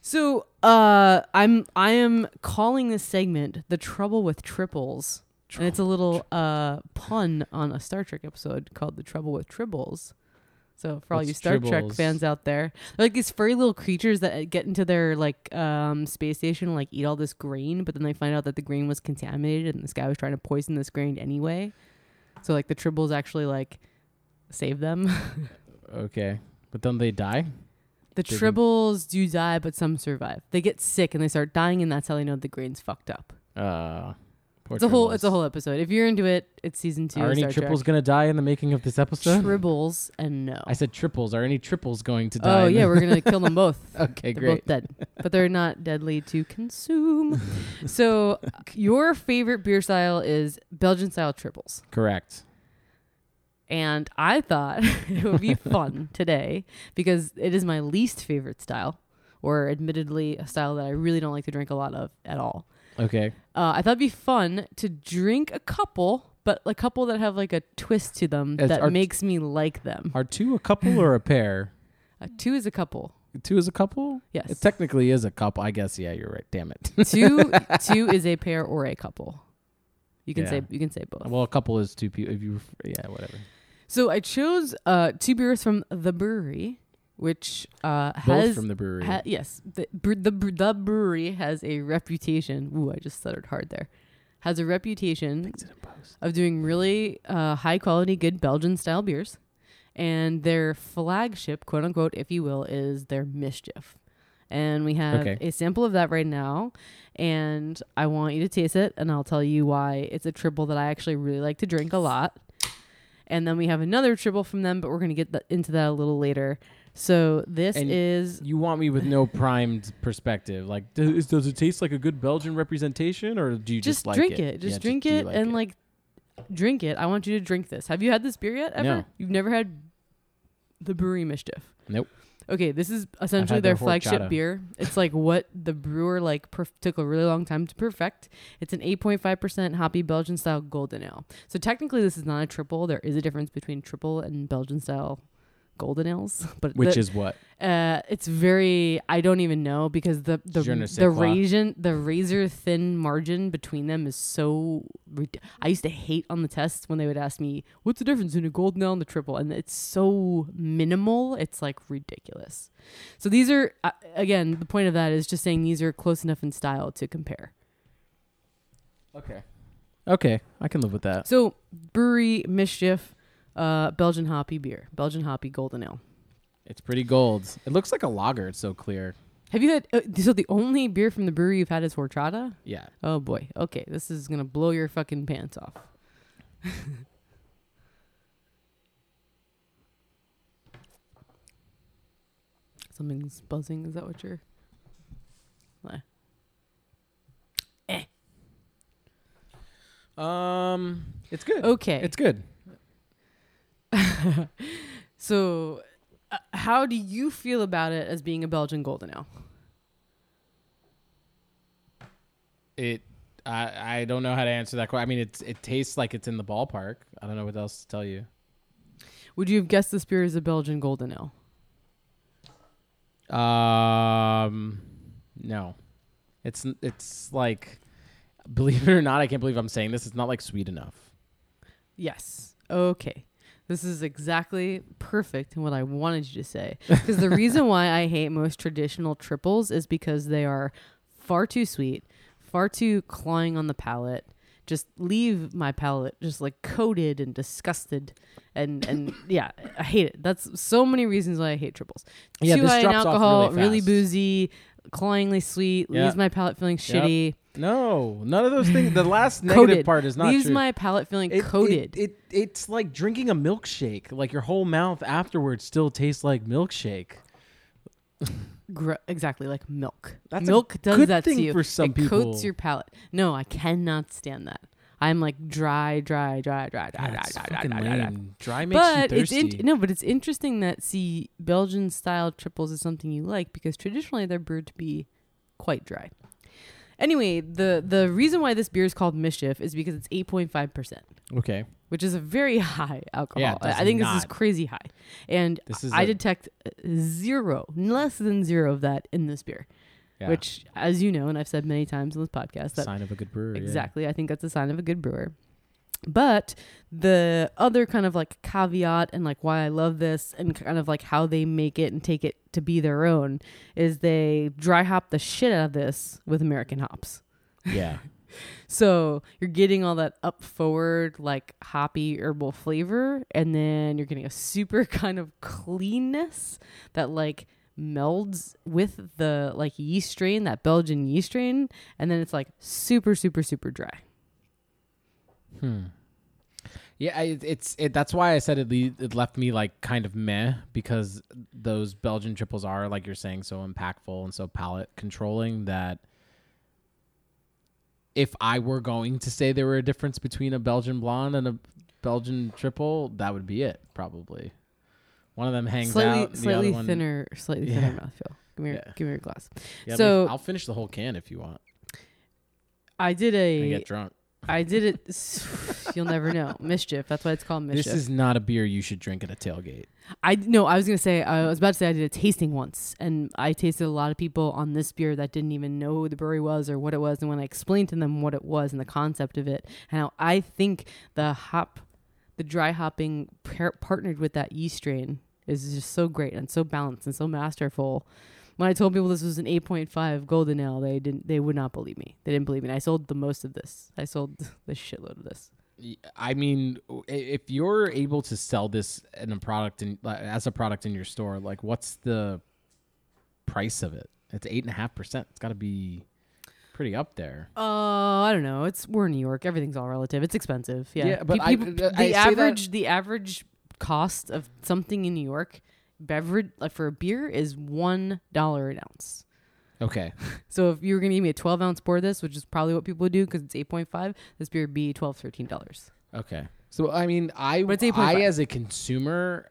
So uh I'm I am calling this segment the trouble with triples. And it's a little uh pun on a Star Trek episode called The Trouble with Tribbles. So for all What's you Star Trek fans out there, they're like these furry little creatures that get into their like um space station and like eat all this grain, but then they find out that the grain was contaminated and this guy was trying to poison this grain anyway. So like the tribbles actually like save them. Okay. But then they die. The Didn't- tribbles do die, but some survive. They get sick and they start dying, and that's how they know the grain's fucked up. Uh. Poor It's a whole. tribbles. It's a whole episode. If you're into it, it's season two. Are of any Star triples Trek. gonna die in the making of this episode? Tribbles and no. I said triples. Are any triples going to oh, die? oh in yeah, the- we're gonna kill them both. okay, They're great. both dead, but they're not deadly to consume. so, your favorite beer style is Belgian style triples, Correct. and I thought it would be fun today because it is my least favorite style, or admittedly a style that I really don't like to drink a lot of at all. Okay. Uh, I thought it'd be fun to drink a couple, but a couple that have like a twist to them As that are- makes me like them. Are two a couple or a pair? Uh, two is a couple. Two is a couple. Yes. It technically is a couple. I guess. Yeah, you're right. Damn it. two two is a pair or a couple. You can Yeah. say you can say both. well, a couple is two people. If you, yeah, whatever. So I chose uh, two beers from the Bruery, which uh, Both has from the Bruery. ha- yes the, bre- the bre- the Bruery has a reputation. Ooh, I just stuttered hard there. Has a reputation Fix it in post. of doing really uh, high quality, good Belgian style beers. And their flagship, quote unquote, if you will, is their Mischief. And we have Okay. a sample of that right now. And I want you to taste it, and I'll tell you why it's a triple that I actually really like to drink a lot. And then we have another triple from them, but we're going to get th- into that a little later. So this And is You want me with no primed perspective? Like, does, does it taste like a good Belgian representation, or do you just, just, like drink it? it. Just Yeah, drink you it and like drink it. I want you to drink this. Have you had this beer yet? Ever? No. You've never had the Bruery mischief. Nope. Okay, this is essentially their their flagship horchata. beer. It's like what the brewer like perf- took a really long time to perfect. It's an 8.5% hoppy Belgian style golden ale. So technically this is not a triple. There is a difference between triple and Belgian style golden ales, but which the- is what? uh, it's very. I don't even know because the the Je the razor the razor thin margin between them is so. I used to hate on the tests when they would ask me, "What's the difference between a golden ale and a triple?" And it's so minimal. It's like ridiculous. So these are uh, again the point of that is just saying these are close enough in style to compare. Okay. Okay, I can live with that. So Bruery mischief, uh, Belgian hoppy beer, Belgian hoppy golden ale. It's pretty gold. It looks like a lager. It's so clear. Have you had? Uh, so the only beer from the Bruery you've had is horchata. Yeah. Oh boy. Okay, this is gonna blow your fucking pants off. Something's buzzing. Is that what you're? Eh. Um, it's good. Okay. It's good. so, uh, how do you feel about it as being a Belgian golden ale? It. I I don't know how to answer that question. I mean, it's it tastes like it's in the ballpark. I don't know what else to tell you. Would you have guessed this beer is a Belgian golden ale? Um, no, it's it's like, believe it or not, I can't believe I'm saying this. It's not like sweet enough. Yes. Okay. This is exactly perfect in what I wanted you to say. Because the reason why I hate most traditional triples is because they are far too sweet, far too clawing on the palate, just leave my palate just like coated and disgusted and and yeah i hate it that's so many reasons why i hate triples Yeah, too this high in drops off alcohol really fast. boozy cloyingly sweet Yeah. leaves my palate feeling shitty No, none of those things. The last negative coated part is not leaves true. my palate feeling It- coated It, it it's like drinking a milkshake. Like your whole mouth afterwards still tastes like milkshake. Gr- exactly like milk. That's a milk does good that thing to you. for some it people. coats your palate. No, I cannot stand that. I'm like dry, dry, dry, dry, dry, God, dry, it's dry, dry, dry, dry, dry. Makes But you it's thirsty. in- no, but it's interesting that see Belgian style triples is something you like because traditionally they're brewed to be quite dry. Anyway, the the reason why this beer is called Mischief is because it's 8.5 percent, okay, which is a very high alcohol. Yeah, I think this is crazy high, and this is I a- detect zero, less than zero of that in this beer. Yeah, Which, as you know, and I've said many times on this podcast, that sign of a good brewer. yeah. exactly, I think that's a sign of a good brewer. But the other kind of like caveat and like why I love this and kind of like how they make it and take it to be their own is they dry hop the shit out of this with American hops. Yeah, So you're getting all that up forward, like hoppy herbal flavor, and then you're getting a super kind of cleanness that like melds with the like yeast strain, that Belgian yeast strain, and then it's like super, super, super dry. Hmm. Yeah, it's it. That's why I said it. Le- it left me like kind of meh because those Belgian triples are like you're saying so impactful and so palate controlling that if I were going to say there were a difference between a Belgian blonde and a Belgian triple, that would be it probably. One of them hangs slightly, out, slightly thinner, slightly Yeah. thinner mouthfeel. Give me, your, Yeah. give me your glass. Yeah, So- I'll finish the whole can if you want. I did I a, get drunk. I did it. you'll never know. Mischief. That's why it's called mischief. This is not a beer you should drink at a tailgate. I no, I was gonna say I was about to say I did a tasting once, and I tasted a lot of people on this beer that didn't even know who the brewery was or what it was, and when I explained to them what it was and the concept of it, and how I think the hop, the dry hopping par- partnered with that yeast strain is just so great and so balanced and so masterful. When I told people this was an 8.5 golden ale, they didn't, they would not believe me. They didn't believe me. And I sold the most of this. I sold the shitload of this. I mean, if you're able to sell this in a product in as a product in your store, like what's the price of it? It's eight and a half percent. It's got to be pretty up there. Uh, I don't know. It's we're in New York. Everything's all relative. It's expensive. Yeah, Yeah, but Pe- I- I the that- average the average cost of something in New York beverage like for a beer is one dollar an ounce. Okay, So if you were gonna give me a twelve ounce pour of this, which is probably what people would do because it's eight point five, this beer would be 12 13 dollars. okay. So I mean, I But it's 8.5. I as a consumer,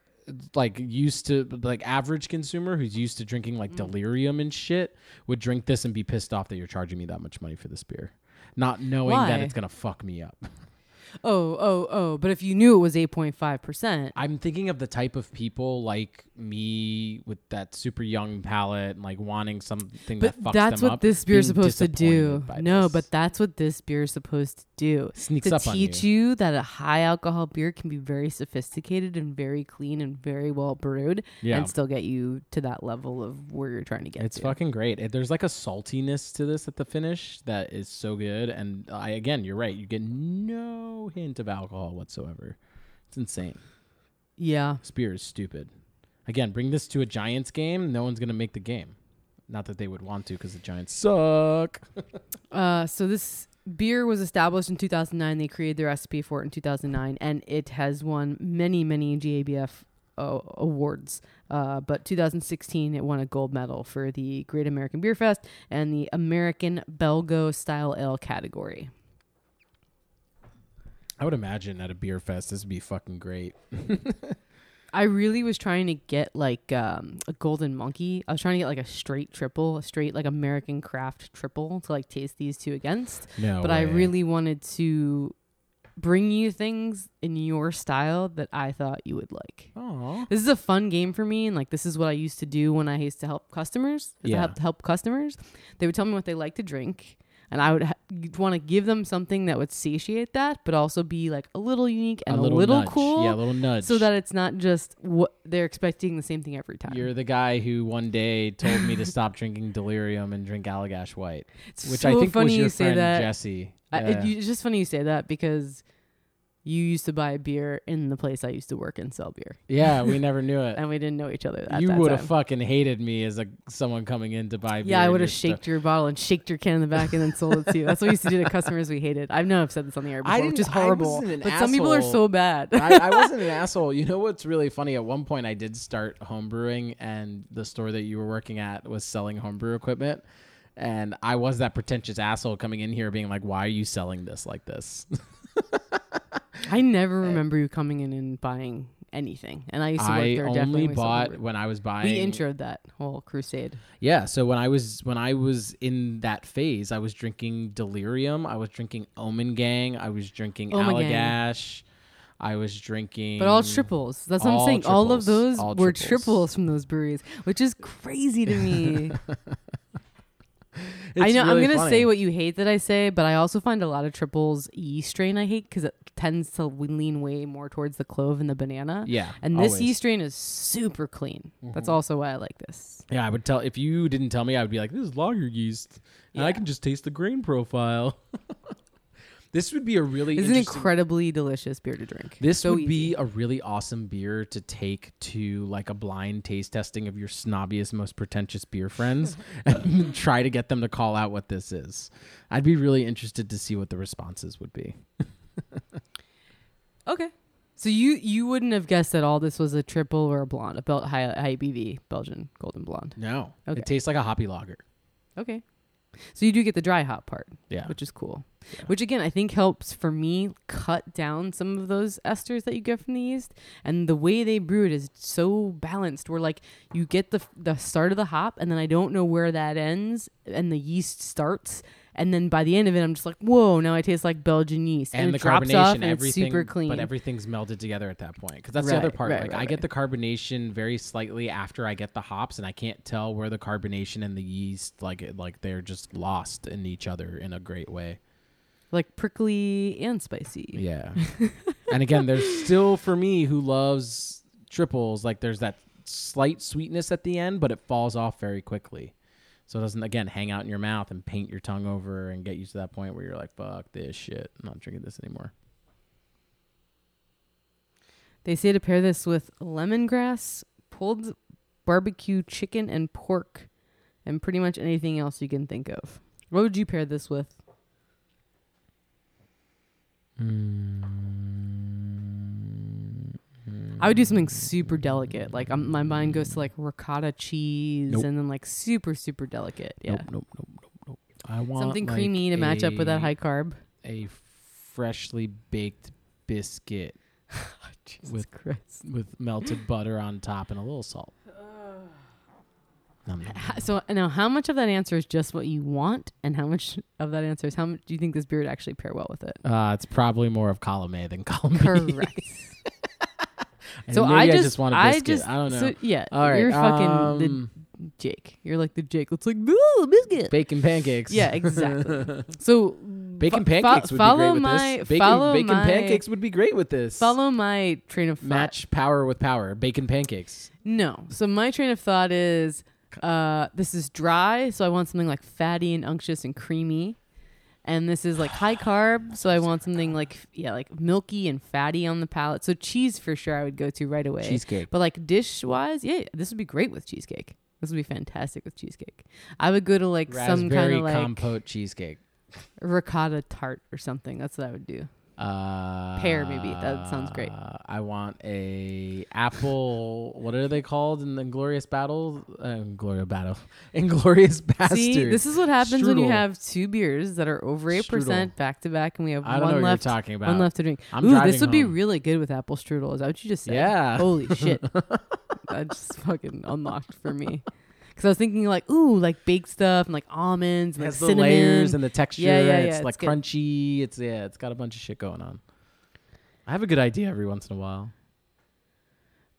like used to like average consumer who's used to drinking Mm. like delirium and shit, would drink this and be pissed off that you're charging me that much money for this beer, not knowing that it's gonna fuck me up. Oh oh oh! But if you knew it was eight point five percent, I'm thinking of the type of people like me with that super young palate and like wanting something but that fucks that's them what up, this beer is supposed to do. No, this. but that's what this beer is supposed to do. sneaks to up teach on you. you. that a high alcohol beer can be very sophisticated and very clean and very well brewed Yeah, and still get you to that level of where you're trying to get it's to. fucking great. It- There's like a saltiness to this at the finish that is so good. And uh, I again, you're right. You get no hint of alcohol whatsoever. It's insane. yeah. This beer is stupid. Again, bring this to a Giants game. No one's gonna make the game. Not that they would want to, because the Giants suck. Uh, so this beer was established in 2009. They created the recipe for it in 2009, and it has won many, many GABF uh, awards. Uh, but 2016, it won a gold medal for the Great American Beer Fest and the American Belgo Style Ale category. I would imagine at a beer fest, this would be fucking great. I really was trying to get like um, a golden monkey. I was trying to get like a straight triple, a straight like American craft triple to like taste these two against. No, but I really wanted to bring you things in your style that I thought you would like. Aw. This is a fun game for me, and like this is what I used to do when I used to help customers. is I Yeah. helped help customers. They would tell me what they like to drink. And I would ha- want to give them something that would satiate that, but also be like a little unique and a, little, nudge. cool. Yeah, a little nudge. so that it's not just what they're expecting the same thing every time. You're the guy who one day told me to stop drinking delirium and drink Allagash White, it's which so I think funny was your you say friend that. Jesse. I, it, it's just funny you say that because you used to buy beer in the place I used to work and sell beer, yeah, we never knew it. and we didn't know each other. At you would have fucking hated me as a someone coming in to buy beer. Yeah, I would have shaked your bottle and shaked your can in the back and then sold it to you. That's what we used to do to customers we hated. I know I've said this on the air I before, which is horrible. wasn't an But some people are so bad. I, I wasn't an asshole. You know what's really funny? At one point, I did start homebrewing, and the store that you were working at was selling homebrew equipment. And I was that pretentious asshole coming in here being like, why are you selling this like this? I never remember you coming in and buying anything. And I used to work I there definitely. only when bought when I was buying. We introed that whole crusade. Yeah, so when I was when I was in that phase, I was drinking Delirium, I was drinking Ommegang, I was drinking Ommegang. Allagash, I was drinking But all triples. That's what I'm all saying. All of triples. those All were triples. triples from those breweries, which is crazy to me. I know really I'm gonna funny. say what you hate that I say, but I also find a lot of triples E strain I hate because it tends to lean way more towards the clove and the banana. Yeah, And this always. yeast strain is super clean. That's Mhm. also why I like this. Yeah, I would tell if you didn't tell me, I would be like, "This is lager yeast, and I can just taste the grain profile." this would be a really It's an incredibly delicious beer to drink. This so would easy. be a really awesome beer to take to like a blind taste testing of your snobbiest, most pretentious beer friends and try to get them to call out what this is. I'd be really interested to see what the responses would be. okay. So you you wouldn't have guessed that all this was a triple or a blonde, a Bel- high high BV Belgian golden blonde. No, Okay. it tastes like a hoppy lager. Okay. So you do get the dry hop part. Yeah, which is cool. Yeah. Which again, I think helps for me cut down some of those esters that you get from the yeast. And the way they brew it is so balanced. Where like you get the the start of the hop, and then I don't know where that ends, and the yeast starts. And then by the end of it, I'm just like, whoa! Now I taste like Belgian yeast, and, and, the carbonation, off, and it's everything, super clean. but everything's melded together at that point. Because that's the other part. right, like right, I get the carbonation very slightly after I get the hops, and I can't tell where the carbonation and the yeast like like they're just lost in each other in a great way. Like prickly and spicy. Yeah. and again, there's still for me who loves triples, like there's that slight sweetness at the end, but it falls off very quickly. So it doesn't again hang out in your mouth and paint your tongue over and get you to that point where you're like, fuck this shit. I'm not drinking this anymore. They say to pair this with lemongrass, pulled barbecue chicken, and pork, and pretty much anything else you can think of. What would you pair this with? I would do something super delicate. Like um, my mind goes to like ricotta cheese, Nope. and then like super super delicate. Yeah, Nope, nope, nope, nope, nope. I want something like, creamy to match up with that high carb. A freshly baked biscuit Jesus with- Christ. with melted butter on top and a little salt. Nom, nom, nom. So now, how much of that answer is just what you want, and how much of that answer is how much do you think this beer would actually pair well with it? Uh, it's probably more of column A than column B. Correct. And so maybe I just, want a I biscuit. just, I don't know. So, yeah, All right, you're fucking um, the Jake. You're like the Jake. It's like ooh, biscuit. bacon pancakes. Yeah, exactly. so bacon fo- fo- pancakes would follow be great with my, this. Bacon, follow bacon my, pancakes would be great with this. Follow my train of thought. Match power with power. Bacon pancakes. No. So my train of thought is uh this is dry, so I want something like fatty and unctuous and creamy. And this is like high carb, so I want something like yeah, like milky and fatty on the palate. So cheese for sure I would go to right away. Cheesecake. But like dish wise, yeah, this would be great with cheesecake. This would be fantastic with cheesecake. I would go to like some kind of like compote cheesecake. ricotta tart or something. That's what I would do. Uh, Pear, maybe. That sounds great. I want a apple. what are they called in the Glorious Battle? Uh, Gloria Battle. Inglorious Bastard. See, this is what happens when you have two beers that are over eight percent back to back, and we have one left. you're talking about. One left to drink. I'm Ooh, this would be really good with apple strudel. Is that what you just said? Yeah. Holy shit. that just fucking unlocked for me. Because I was thinking like, ooh, like baked stuff and like almonds It and like the cinnamon. layers and the texture. Yeah, yeah, It's yeah, like it's good. crunchy. It's yeah. It's got a bunch of shit going on. I have a good idea every once in a while.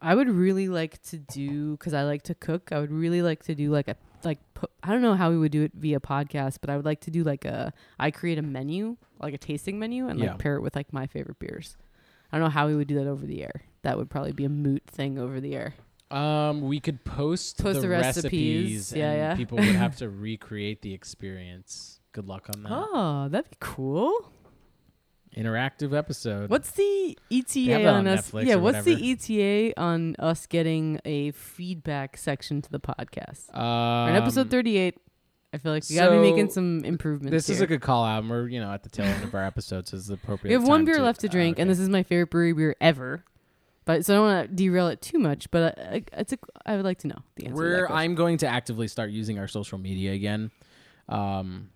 I would really like to do because I like to cook. I would really like to do like a like put, I don't know how we would do it via podcast, but I would like to do like a I create a menu, like a tasting menu, and like Yeah. pair it with like my favorite beers. I don't know how we would do that over the air. That would probably be a moot thing over the air. Um, we could post, Post the, the recipes. recipes, Yeah, and yeah. people would have to recreate the experience. Good luck on that. Oh, that'd be cool. Interactive episode. What's the ETA on on us? Netflix Yeah, what's whatever. the ETA on us getting a feedback section to the podcast? Um, in episode 38. I feel like we gotta be making some improvements. This is a good call out. and We're you know at the tail end of our episodes is the appropriate. We have one beer left to uh, drink, and this is my favorite brewery beer ever. But so I don't want to derail it too much. But uh, it's a, I would like to know the answer. to that We're question. I'm going to actively start using our social media again. Um,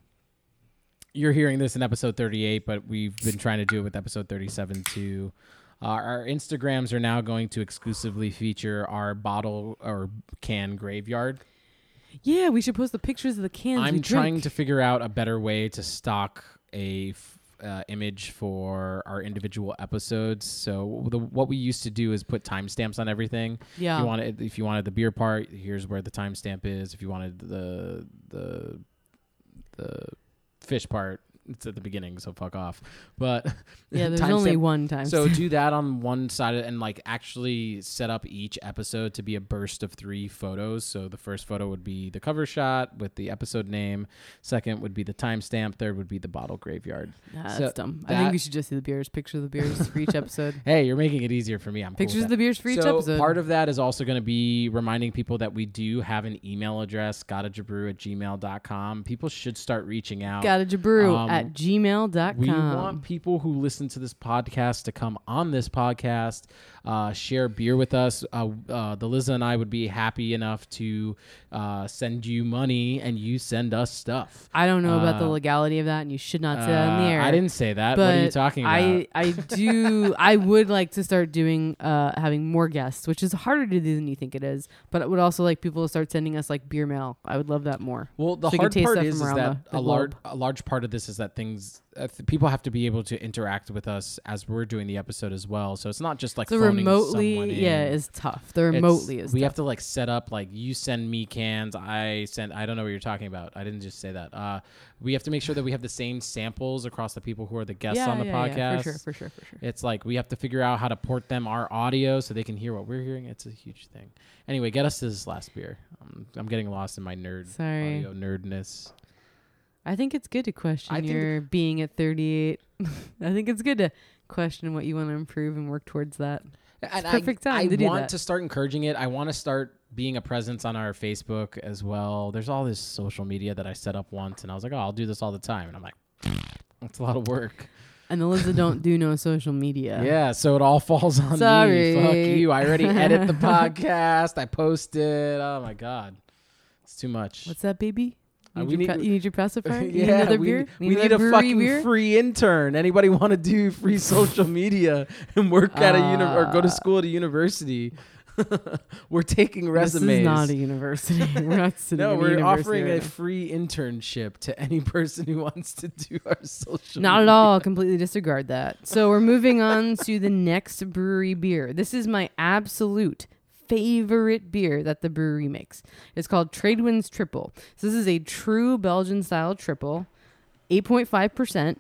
you're hearing this in episode 38, but we've been trying to do it with episode 37 too. Uh, our Instagrams are now going to exclusively feature our bottle or can graveyard. yeah, we should post the pictures of the cans. I'm trying to figure out a better way to stock a f- uh, image for our individual episodes. So the, what we used to do is put timestamps on everything. Yeah. If you wanted, if you wanted the beer part, here's where the timestamp is. If you wanted the the the Phish part, it's at the beginning, so fuck off. But yeah, there's only timestamp- one time. so do that on one side and like actually set up each episode to be a burst of three photos. So the first photo would be the cover shot with the episode name. Second would be the timestamp. Third would be the bottle graveyard. Nah, that's so dumb. I think we should just do the beers. Picture of the beers for each episode. Hey, you're making it easier for me. I'm Pictures that. of the beers for each so episode. part of that is also going to be reminding people that we do have an email address, gottajabrew at gmail.com. People should start reaching out. Got a jabrew Um, at gmail.com. We want people who listen to this podcast to come on this podcast, uh, share beer with us. Uh, uh, the Liza and I would be happy enough to uh, send you money and you send us stuff. I don't know about the uh, legality of that, and you should not say that on the Uh, air. I didn't say that. But what are you talking about? I, I do. I would like to start doing, uh, having more guests, which is harder to do than you think it is. But I would also like people to start sending us like beer mail. I would love that more. Well, the So hard part is, is that the- the a large a large part of this is that things uh, th- people have to be able to interact with us as we're doing the episode as well. So it's not just like phoning remotely, someone yeah, is tough. The It's- remotely is. we tough. have to like set up like you send me cans i send i don't know what you're talking about i didn't just say that uh we have to make sure that we have the same samples across the people who are the guests yeah, on the yeah, podcast yeah, for sure, for sure, for sure. it's like we have to figure out how to port them our audio so they can hear what we're hearing it's a huge thing anyway get us to this last beer um, i'm getting lost in my nerd Sorry. audio nerdness I think it's good to question I your being at 38. I think it's good to question what you want to improve and work towards that. And perfect time I, to do want that. to start encouraging it. I want to start being a presence on our Facebook as well. There's all this social media that I set up once, and I was like, oh, I'll do this all the time. And I'm like, that's a lot of work. And the Liza don't do no social media. Yeah, so it all falls on Sorry. me. Fuck you. I already edit the podcast. I post it. Oh my god, it's too much. What's that, baby? Uh, You we need, need- you need your pacifier? You need yeah, another we, beer? we need a fucking beer? free intern. Anybody want to do free social media and work at a uni- or go to Uh, school at a university? we're taking resumes. This is not a university. we're not sitting no, we're offering right a free internship to any person who wants to do our social. Not at media. all. Completely disregard that. So we're moving on to the next brewery beer. This is my absolute favorite beer that the brewery makes. It's called Tradewinds Triple. So this is a true Belgian style triple, 8.5%.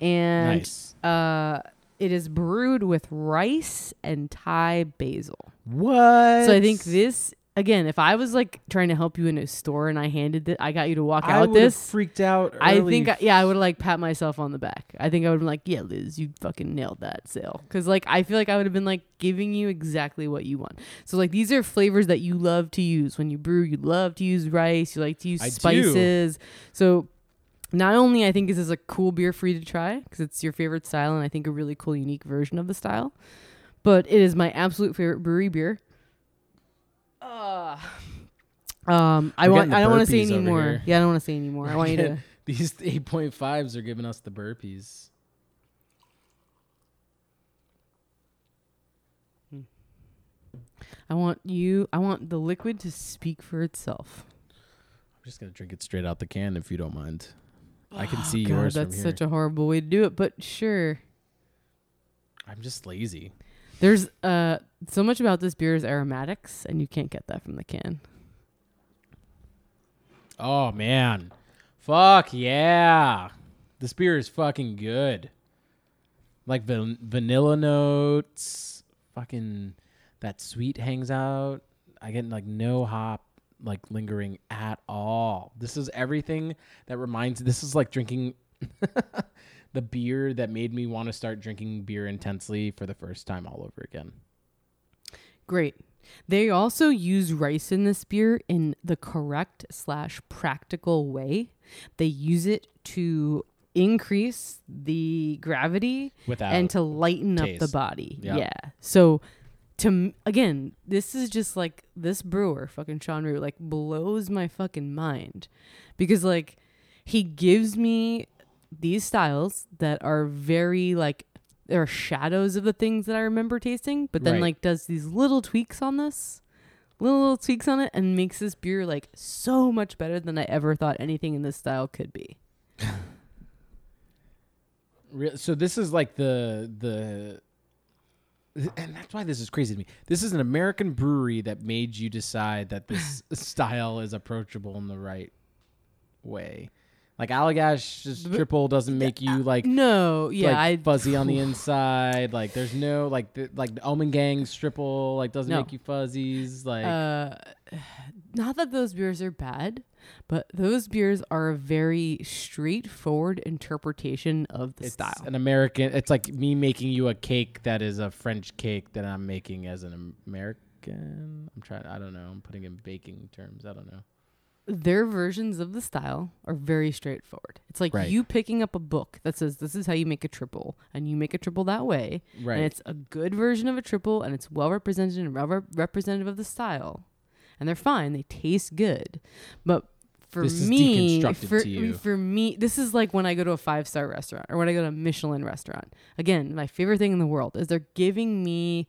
And Nice. uh, it is brewed with rice and Thai basil. What? So I think this again, if I was like trying to help you in a store and I handed it, I got you to walk I out with this. freaked out. I early. think, I, yeah, I would like pat myself on the back. I think I would have been like, yeah, Liz, you fucking nailed that sale. Cause like, I feel like I would have been like giving you exactly what you want. So like, these are flavors that you love to use when you brew. You love to use rice. You like to use I do. spices. So not only I think is this a cool beer for you to try because it's your favorite style and I think a really cool, unique version of the style, but it is my absolute favorite brewery beer. Uh, um, I We're want. I don't want to say anymore. here. Yeah, I don't want to say anymore. I want you to. These 8.5s are giving us the burpees. I want you. I want the liquid to speak for itself. I'm just gonna drink it straight out the can if you don't mind. I can Oh, see God, yours That's such a horrible way to do it, but sure. I'm just lazy. There's uh so much about this beer is aromatics, and you can't get that from the can. Oh man, fuck yeah! This beer is fucking good. Like van- vanilla notes, fucking that sweet hangs out. I get like no hop like lingering at all. This is everything that reminds. This is like drinking the beer that made me want to start drinking beer intensely for the first time all over again. Great. They also use rice in this beer in the correct slash practical way. They use it to increase the gravity Without and to lighten up the body. Yep. Yeah. So to again, this is just like this brewer, fucking Sean Rue, like blows my fucking mind because like he gives me these styles that are very like there are shadows of the things that I remember tasting, but then Right. like does these little tweaks on this, little, little tweaks on it, and makes this beer like so much better than I ever thought anything in this style could be. So this is like the the and that's why this is crazy to me. This is an American brewery that made you decide that this style is approachable in the right way. Like Allagash's The- triple doesn't make you like No, yeah, like I fuzzy on the inside. Like there's no like the, like the Ommegang's triple like doesn't No. make you fuzzies. Like uh, not that those beers are bad, but those beers are a very straightforward interpretation of the it's style. an American. It's like me making you a cake that is a French cake that I'm making as an American. I'm trying. I don't know. I'm putting in baking terms. I don't know. Their versions of the style are very straightforward. It's like Right. you picking up a book that says this is how you make a triple, and you make a triple that way, Right. and it's a good version of a triple, and it's well represented and well representative of the style, and they're fine. They taste good, but for This me, for, to you. for me, this is like when I go to a five star restaurant or when I go to a Michelin restaurant. Again, my favorite thing in the world is they're giving me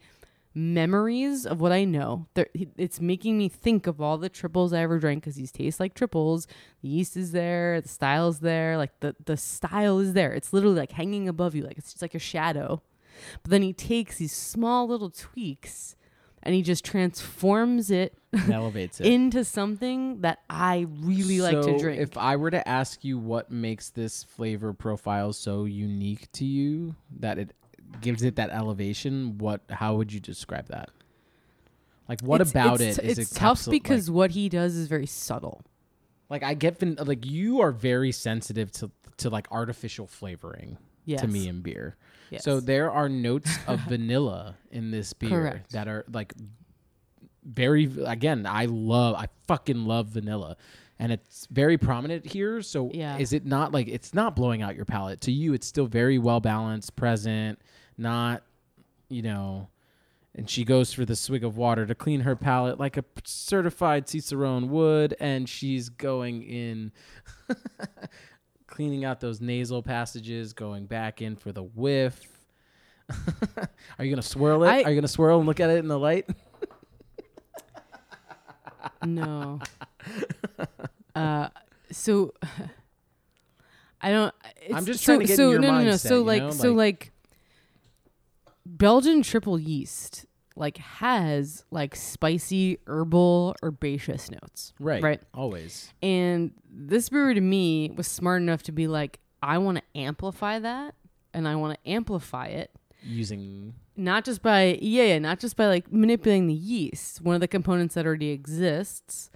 memories of what I know. They're, it's making me think of all the triples I ever drank because these taste like triples. The yeast is there, the style's there, like the the style is there. It's literally like hanging above you, like it's just like a shadow. But then he takes these small little tweaks and he just transforms it It elevates it. into something that I really like to drink. If I were to ask you what makes this flavor profile so unique to you that it gives it that elevation, what how would you describe that? Like what It's- about it's, it is it's it tough capsule- because like, what he does is very subtle. like I get van- like you are very sensitive to to like artificial flavoring Yes. to me in beer. Yes. So there are notes of vanilla in this beer Correct. that are like very again, I love I fucking love vanilla. And it's very prominent here. So Yeah. is it not like it's not blowing out your palate? To you it's still very well balanced, present, not you know and she goes for the swig of water to clean her palate like a certified Cicerone would, and she's going in, cleaning out those nasal passages, going back in for the whiff. Are you gonna swirl it? I- Are you gonna swirl and look at it in the light? no. uh, so I don't. It's, just so, trying to get in so your no, no, no. mindset, So like, know? so like, Belgian triple yeast like has like spicy herbal herbaceous notes, Right. Right. Always. and this brewer to me was smart enough to be like, I want to amplify that, and I want to amplify it Using not just by yeah, yeah, not just by like manipulating the yeast, one of the components that already exists,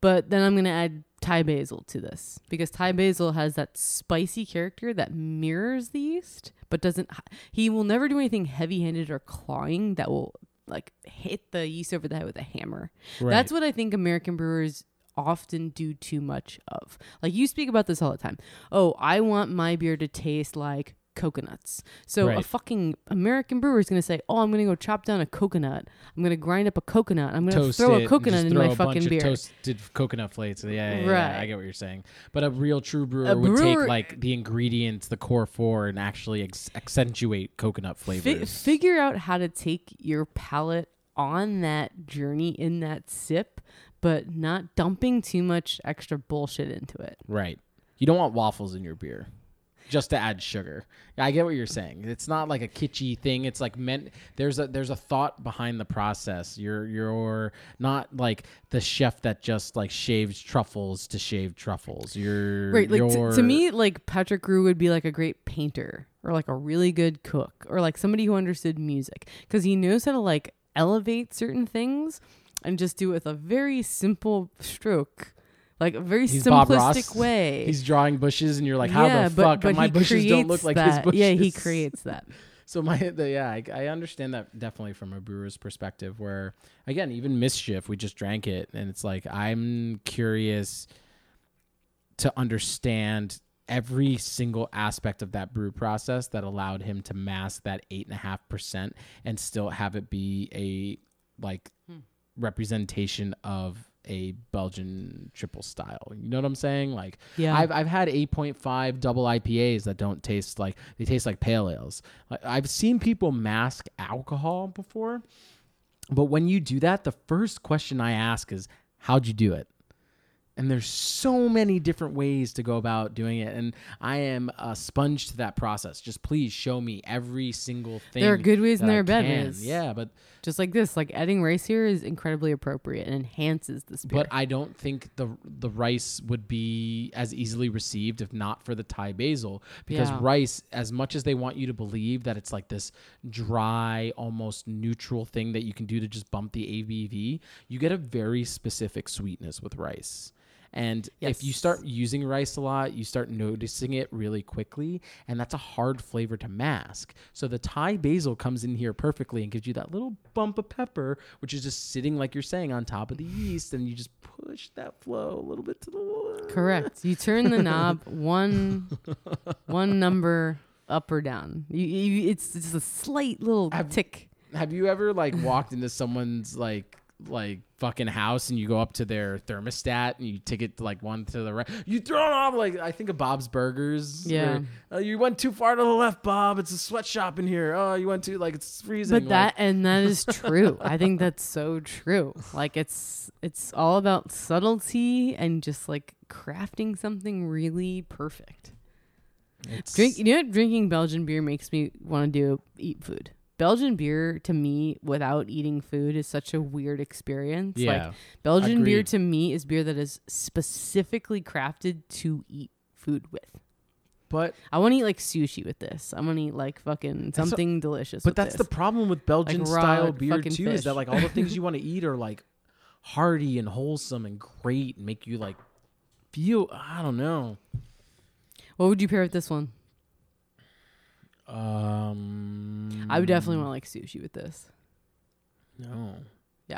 but then I'm gonna add Thai basil to this because Thai basil has that spicy character that mirrors the yeast, but doesn't. He will never do anything heavy-handed or clawing that will like hit the yeast over the head with a hammer. right. That's what I think American brewers often do too much of. Like you speak about this all the time. Oh, I want my beer to taste like coconuts. So a fucking American brewer is going to say, "Oh, I'm going to go chop down a coconut. I'm going to grind up a coconut. I'm going to throw a coconut in my fucking beer." Toasted coconut flakes. Yeah, yeah, yeah, Right. I get what you're saying. But a real true brewer A would brewer- take like the ingredients, the core four, and actually ex- accentuate coconut Fi- flavors. figure out how to take your palate on that journey in that sip, but not dumping too much extra bullshit into it. right. You don't want waffles in your beer. Just to add sugar. I get what you're saying. It's not like a kitschy thing. It's like meant there's a there's a thought behind the process. You're you're not like the chef that just like shaves truffles to shave truffles. You're Right, like you're, to me, like Patrick Rue would be like a great painter or like a really good cook or like somebody who understood music because he knows how to like elevate certain things and just do it with a very simple stroke, like a very He's Bob simplistic Ross. way. He's drawing bushes, and you're like, how yeah, the but, fuck? but my he bushes don't look creates like that. his bushes. Yeah, he creates that. So my the, yeah, I, I understand that definitely from a brewer's perspective. Where again, even mischief, we just drank it, and it's like I'm curious to understand every single aspect of that brew process that allowed him to mask that eight and a half percent and still have it be a like Hmm. representation of a Belgian triple style. You know what I'm saying? Like Yeah. I've I've had 8.5 double IPAs that don't taste like they taste like pale ales. I've seen people mask alcohol before, but when you do that, the first question I ask is, "How'd you do it?" And there's so many different ways to go about doing it, and I am a sponge to that process. Just please show me every single thing. There are good ways and there are bad ways. Yeah, but just like this, like adding rice here is incredibly appropriate and enhances the beer. But I don't think the the rice would be as easily received if not for the Thai basil because Yeah. rice, as much as they want you to believe that it's like this dry, almost neutral thing that you can do to just bump the ABV, you get a very specific sweetness with rice. And if you start using rice a lot, you start noticing it really quickly, and that's a hard flavor to mask. So the Thai basil comes in here perfectly and gives you that little bump of pepper, which is just sitting like you're saying on top of the yeast, and you just push that flow a little bit to the left. Correct. You turn the knob one one number up or down. You, you it's just a slight little Have- tick. Have you ever like walked into someone's like like fucking house and you go up to their thermostat and you take it like one to the right? You throw it off like I think of Bob's Burgers. Yeah. where, "Oh, you went too far to the left, Bob. It's a sweatshop in here. Oh, you went too like it's freezing. But like- that and that is true. I think that's so true. Like it's it's all about subtlety and just like crafting something really perfect. it's, Drink you know what drinking Belgian beer makes me want to do eat food. Belgian beer to me without eating food is such a weird experience. Yeah. Like Belgian beer to me is beer that is specifically crafted to eat food with. but I want to eat like sushi with this. I want to eat like fucking something delicious. but that's this. the problem with Belgian raw style beer too. Is that like all the things you want to eat are like hearty and wholesome and great and make you like feel I don't know. What would you pair with this one? Um, I would definitely want like sushi with this. No. Yeah.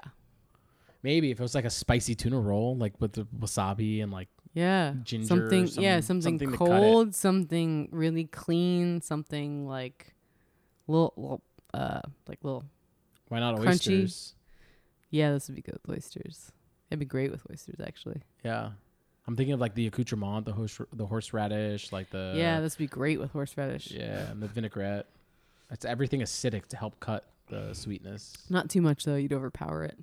Maybe if it was like a spicy tuna roll, like with the wasabi and like Yeah. Ginger something yeah, something, something to cut it. cold, something really clean, something like little, little uh like little why not Crunchy. oysters? yeah, this would be good with oysters. It'd be great with oysters actually. Yeah. I'm thinking of like the accoutrement, the horse, the horseradish, like the yeah, this would be great with horseradish. yeah, and the vinaigrette. It's everything acidic to help cut the sweetness. Not too much though, you'd overpower it.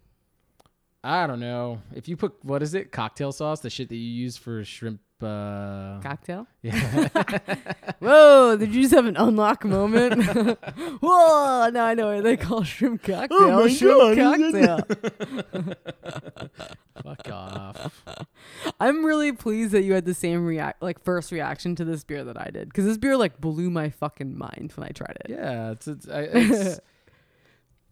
I don't know if you put what is it cocktail sauce, the shit that you use for shrimp. Uh, Cocktail? yeah, Whoa, did you just have an unlock moment? Whoa, now I know what they call shrimp cocktail. Oh my shrimp God. cocktail. fuck off. I'm really pleased that you had the same react like first reaction to this beer that I did because this beer like blew my fucking mind when I tried it. Yeah, it's it's I- it's,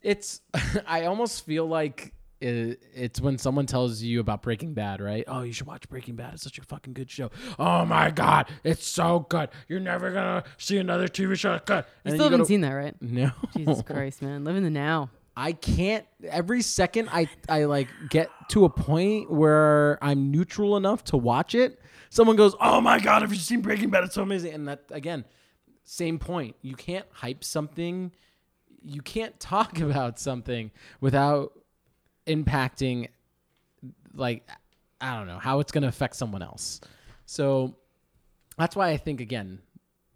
it's I almost feel like it, it's when someone tells you about Breaking Bad, right? Oh, you should watch Breaking Bad. It's such a fucking good show. Oh my god, it's so good. You're never gonna see another TV show good. You still go haven't to- seen that, right? No, Jesus Christ, man, live in the now. I can't. Every second, I I like get to a point where I'm neutral enough to watch it. Someone goes, "Oh my god, have you seen Breaking Bad? It's so amazing!" And that again, same point. You can't hype something. You can't talk about something without impacting, like, I don't know how it's going to affect someone else. So that's why I think again,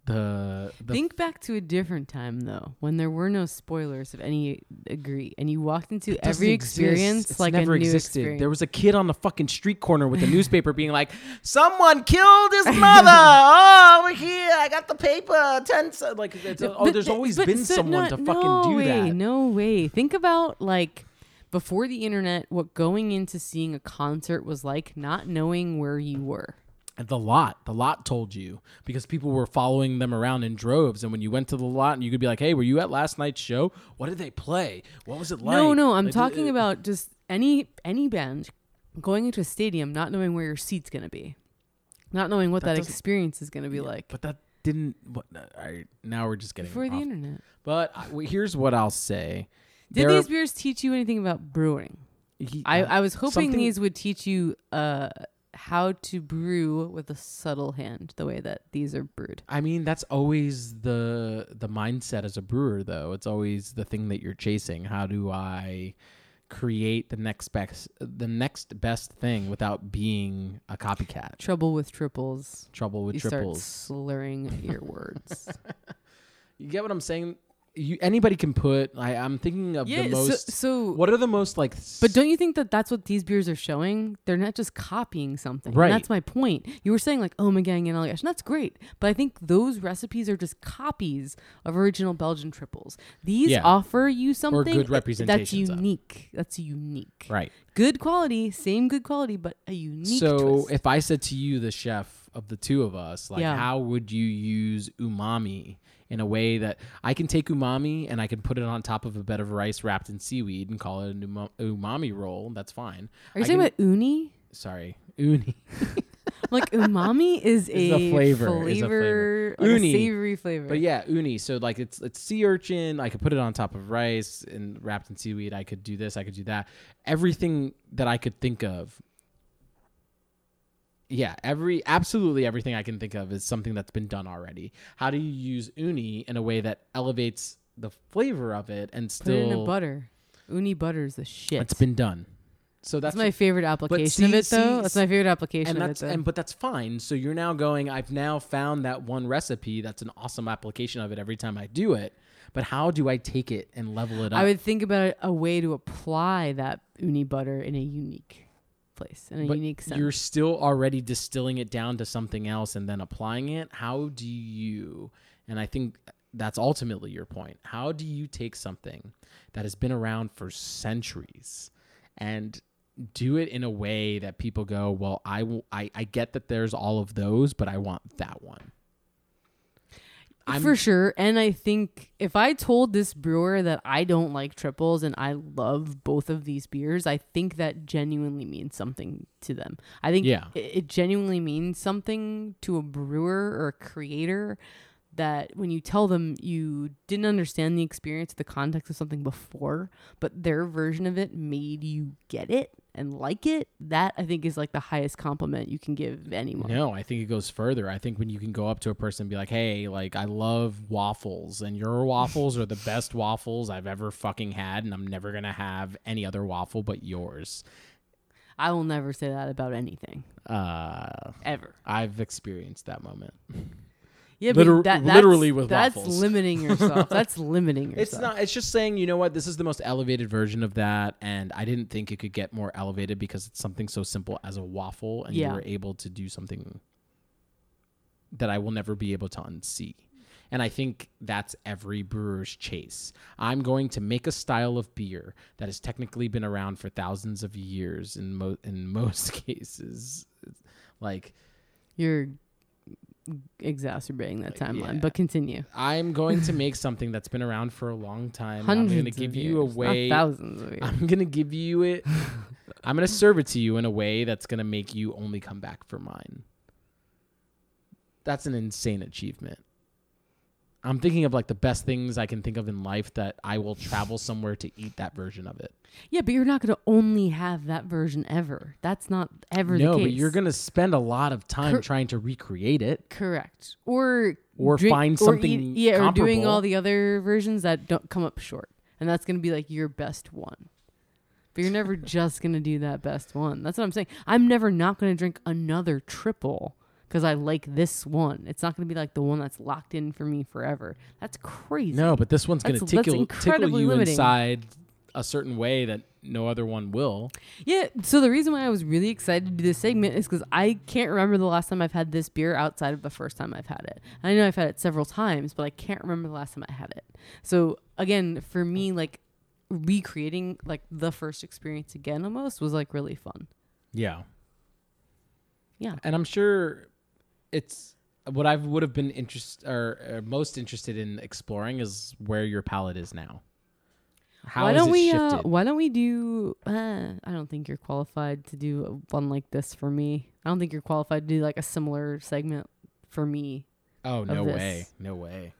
the, the Think back to a different time though, when there were no spoilers of any uh, degree, and you walked into every exist. experience It's like never a new existed. experience. There was a kid on the fucking street corner with a newspaper being like, "Someone killed his mother." oh, over here, I got the paper. Ten. Like, it's, oh, there's always been so someone not- to fucking no do way, that. No way. Think about like before the internet, what going into seeing a concert was like, not knowing where you were. And the lot, the lot told you because people were following them around in droves. And when you went to the lot, and you could be like, "Hey, were you at last night's show? What did they play? What was it like?" no, no, I'm Like, talking uh, about just any any band going into a stadium, not knowing where your seat's gonna be, not knowing what That that, experience is gonna be yeah, like. But that didn't. What? All right, now we're just getting Before the internet, But I, well, here's what I'll say. Did these beers teach you anything about brewing? he- I, I was hoping these would teach you uh, how to brew with a subtle hand, the way that these are brewed. I mean, that's always the the mindset as a brewer, though. It's always the thing that you're chasing. How do I create the next best the next best thing without being a copycat? Trouble with triples. Trouble with you triples. start slurring your words. You get what I'm saying? You anybody can put. I, I'm thinking of yeah. the so, most. so what are the most like? But don't you think that that's what these beers are showing? They're not just copying something. Right. And that's my point. You were saying like oh my gang and Allagash, and that's great. But I think those recipes are just copies of original Belgian triples. These Yeah. offer you something good that's representations of. unique. That's unique. right? Good quality, same good quality, but a unique So twist. if I said to you, the chef of the two of us, like, Yeah. how would you use umami in a way that I can take umami and I can put it on top of a bed of rice wrapped in seaweed and call it an umami roll? That's fine. are you I talking can- about uni? Sorry, uni. Like umami is a, a flavor, is a flavor, flavor. like a savory flavor. But yeah, uni. So like it's it's sea urchin. I could put it on top of rice and wrapped in seaweed. I could do this. I could do that. Everything that I could think of. Yeah, every absolutely everything I can think of is something that's been done already. How do you use uni in a way that elevates the flavor of it and still Put it in a butter. Uni butter is the shit. it's been done. So That's that's, my favorite application of see- it, though. that's my favorite application and of it, that's though. and but that's fine. So you're now going. I've now found that one recipe. That's an awesome application of it every time I do it. But how do I take it and level it up? I would think about a way to apply that uni butter in a unique place, in a but unique sense. you're still already distilling it down to something else and then applying it. How do you? And I think that's ultimately your point. How do you take something that has been around for centuries and do it in a way that people go, well, I I, I get that there's all of those, but I want that one. I'm- For sure. And I think if I told this brewer that I don't like triples and I love both of these beers, I think that genuinely means something to them. I think Yeah. it, it genuinely means something to a brewer or a creator that when you tell them you didn't understand the experience, the context of something before, but their version of it made you get it and like it, that I think is like the highest compliment you can give anyone. No, I think it goes further. I think when you can go up to a person and be like, "Hey, like I love waffles, and your waffles are the best waffles I've ever fucking had, and I'm never gonna have any other waffle but yours." I will never say that about anything. Uh, Ever. I've experienced that moment. Yeah, Liter- but that, that's, literally with waffles. that's waffles. limiting yourself. that's limiting yourself. It's not. It's just saying, you know what? This is the most elevated version of that, and I didn't think it could get more elevated because it's something so simple as a waffle, and Yeah. you were able to do something that I will never be able to unsee. And I think that's every brewer's chase. I'm going to make a style of beer that has technically been around for thousands of years in mo- in most cases. Like You're exacerbating that uh, timeline, Yeah. but continue. I'm going to make something that's been around for a long time. and I'm going to give years, you a way thousands of years. I'm gonna give you it. I'm gonna serve it to you in a way that's gonna make you only come back for mine. That's an insane achievement. I'm thinking of like the best things I can think of in life that I will travel somewhere to eat that version of it. yeah, but you're not going to only have that version ever. That's not ever no, the case. No, but you're gonna spend a lot of time Cor- trying to recreate it. correct, or Or drink- find or something eat- yeah, or doing all the other versions that don't come up short, and that's going to be like your best one. But you're never just going to do that best one. That's what I'm saying. I'm never not going to drink another triple because I like this one. It's not going to be like the one that's locked in for me forever. That's crazy. No, but this one's going to tickle, tickle you limiting. inside a certain way that no other one will. Yeah. So the reason why I was really excited to do this segment is because I can't remember the last time I've had this beer outside of the first time I've had it. I know I've had it several times, but I can't remember the last time I had it. So again, for me, like recreating like the first experience again almost was like really fun. Yeah. Yeah. And I'm sure it's what I would have been interest or, or most interested in exploring is where your palate is now. How why don't we? Uh, why don't we do? Uh, I don't think you're qualified to do one like this for me. I don't think you're qualified to do like a similar segment for me. oh no this. way, no way.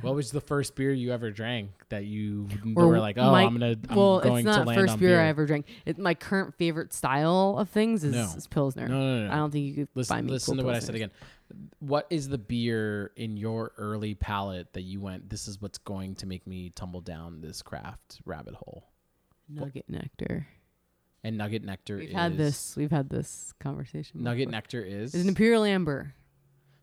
What was the first beer you ever drank that you Or were like, oh, my- I'm gonna, I'm well, it's not first beer, beer I ever drank. It, my current favorite style of things is, No. is pilsner. No, no, no. I don't think you could listen, buy me. listen cool to what I said again. What is the beer in your early palate that you went? This is what's going to make me tumble down this craft rabbit hole. Nugget nectar. And Nugget Nectar We've is had this. We've had this conversation. Nugget before. Nectar is is an imperial amber.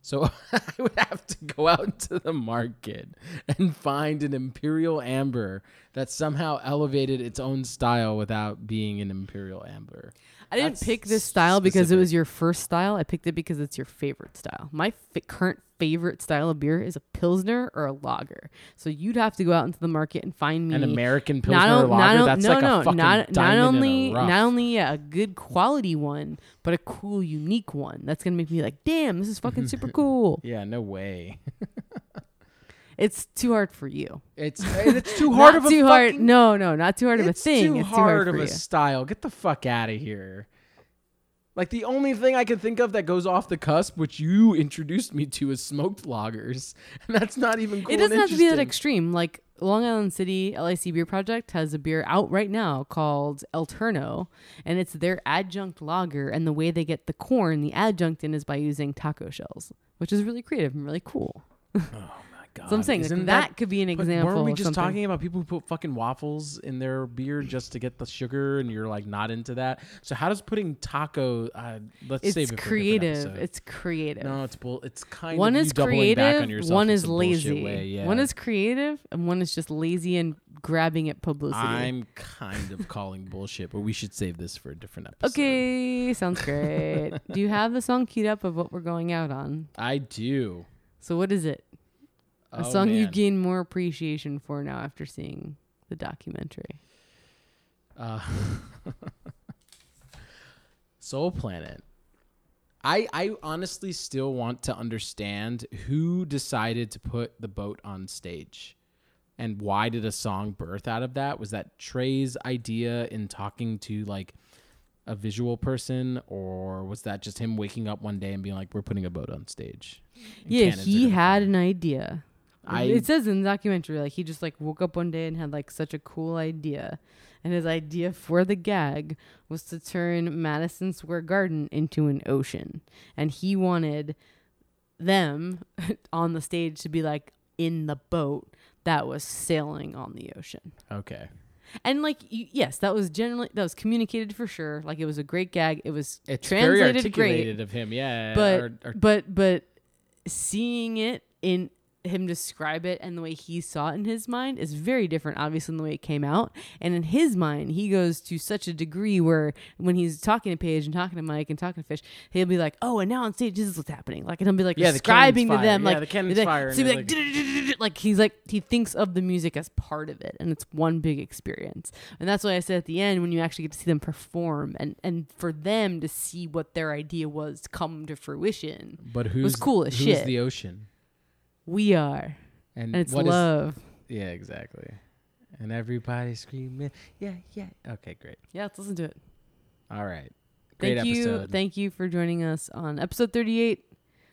So I would have to go out to the market and find an imperial amber that somehow elevated its own style without being an imperial amber. I didn't pick this style because it was your first style. I picked it because it's your favorite style. My fi- current favorite style of beer is a pilsner or a lager. So you'd have to go out into the market and find me An American pilsner not, on- lager. not on- that's no, like no, a fucking not, not only in a rough. not only yeah, a good quality one, but a cool, unique one. That's gonna make me like, damn, this is fucking super cool. yeah, no way. It's too hard for you. It's it's too hard not of a too hard. fucking- No, no, not too hard of a thing. Too it's too hard hard of a you. style. Get the fuck out of here. Like the only thing I can think of that goes off the cusp, which you introduced me to, is smoked lagers, and that's not even. Cool it doesn't and have to be that extreme. Like Long Island City LIC Beer Project has a beer out right now called El Turno, and it's their adjunct lager. And the way they get the corn, the adjunct in, is by using taco shells, which is really creative and really cool. Oh my god! So I'm saying like, Isn't that, could be an example. Weren't we just something. talking about people who put fucking waffles in their beer just to get the sugar, and you're like not into that? So how does putting taco? Uh, let's It's save it creative. It's creative. no, it's bull. It's kind one of is you doubling back on creative, yourself one is lazy. Way. Yeah. One is creative, and one is just lazy and grabbing at publicity. I'm kind of calling bullshit, but we should save this for a different episode. okay, sounds great. Do you have the song queued up of what we're going out on? I do. So what is it? A Oh, song you gain more appreciation for now after seeing the documentary. Uh, Soul Planet. I I honestly still want to understand who decided to put the boat on stage. And why did a song birth out of that? Was that Trey's idea in talking to like a visual person or was that just him waking up one day and being like we're putting a boat on stage? Yeah, he had an idea. I- it says in the documentary like he just like woke up one day and had like such a cool idea. And his idea for the gag was to turn Madison Square Garden into an ocean. And he wanted them on the stage to be like in the boat that was sailing on the ocean. Okay. And like y- yes, that was generally that was communicated for sure. Like it was a great gag. It was It's very translated great. articulated of him, yeah. but or- or- but but seeing it in him describe it and the way he saw it in his mind is very different obviously than the way it came out and in his mind he goes to such a degree where when he's talking to Page and talking to mike and talking to Fish he'll be like oh and now on stage this is what's happening like and he'll be like Yeah, the describing to them. Yeah, like the cannon's fire, so he'll be like, like he's like he thinks of the music as part of it and it's one big experience and that's why i said at the end when you actually get to see them perform and and for them to see what their idea was come to fruition but who's cool as who's shit. the ocean? We are And, and it's what is- love. Yeah, exactly. And everybody screaming, yeah, yeah. Okay, great. yeah, let's listen to it. All right. Great Thank you, thank you for joining us on episode thirty-eight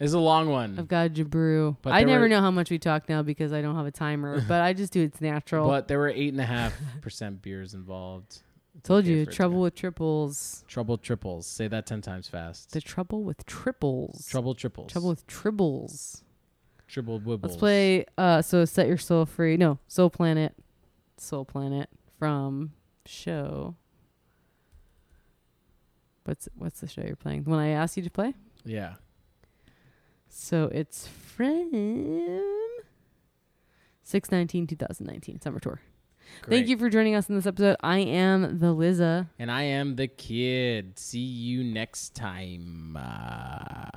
it's a long one, of Gotta Jabrew. But I never were- know how much we talk now because I don't have a timer, but I just do it's natural. but there were eight and a half percent beers involved. It's Told okay you, for it to trouble with triples. trouble triples. Say that ten times fast. The trouble with triples. trouble triples. Trouble with tribbles. Wibbles. Let's play. Uh, so set your soul free. No, Soul Planet, Soul Planet from show. What's what's the show you're playing? The one I asked you to play. Yeah. So it's from six nineteen two thousand nineteen summer tour. Great. Thank you for joining us in this episode. I am the Liza. And I am the kid. See you next time. Uh,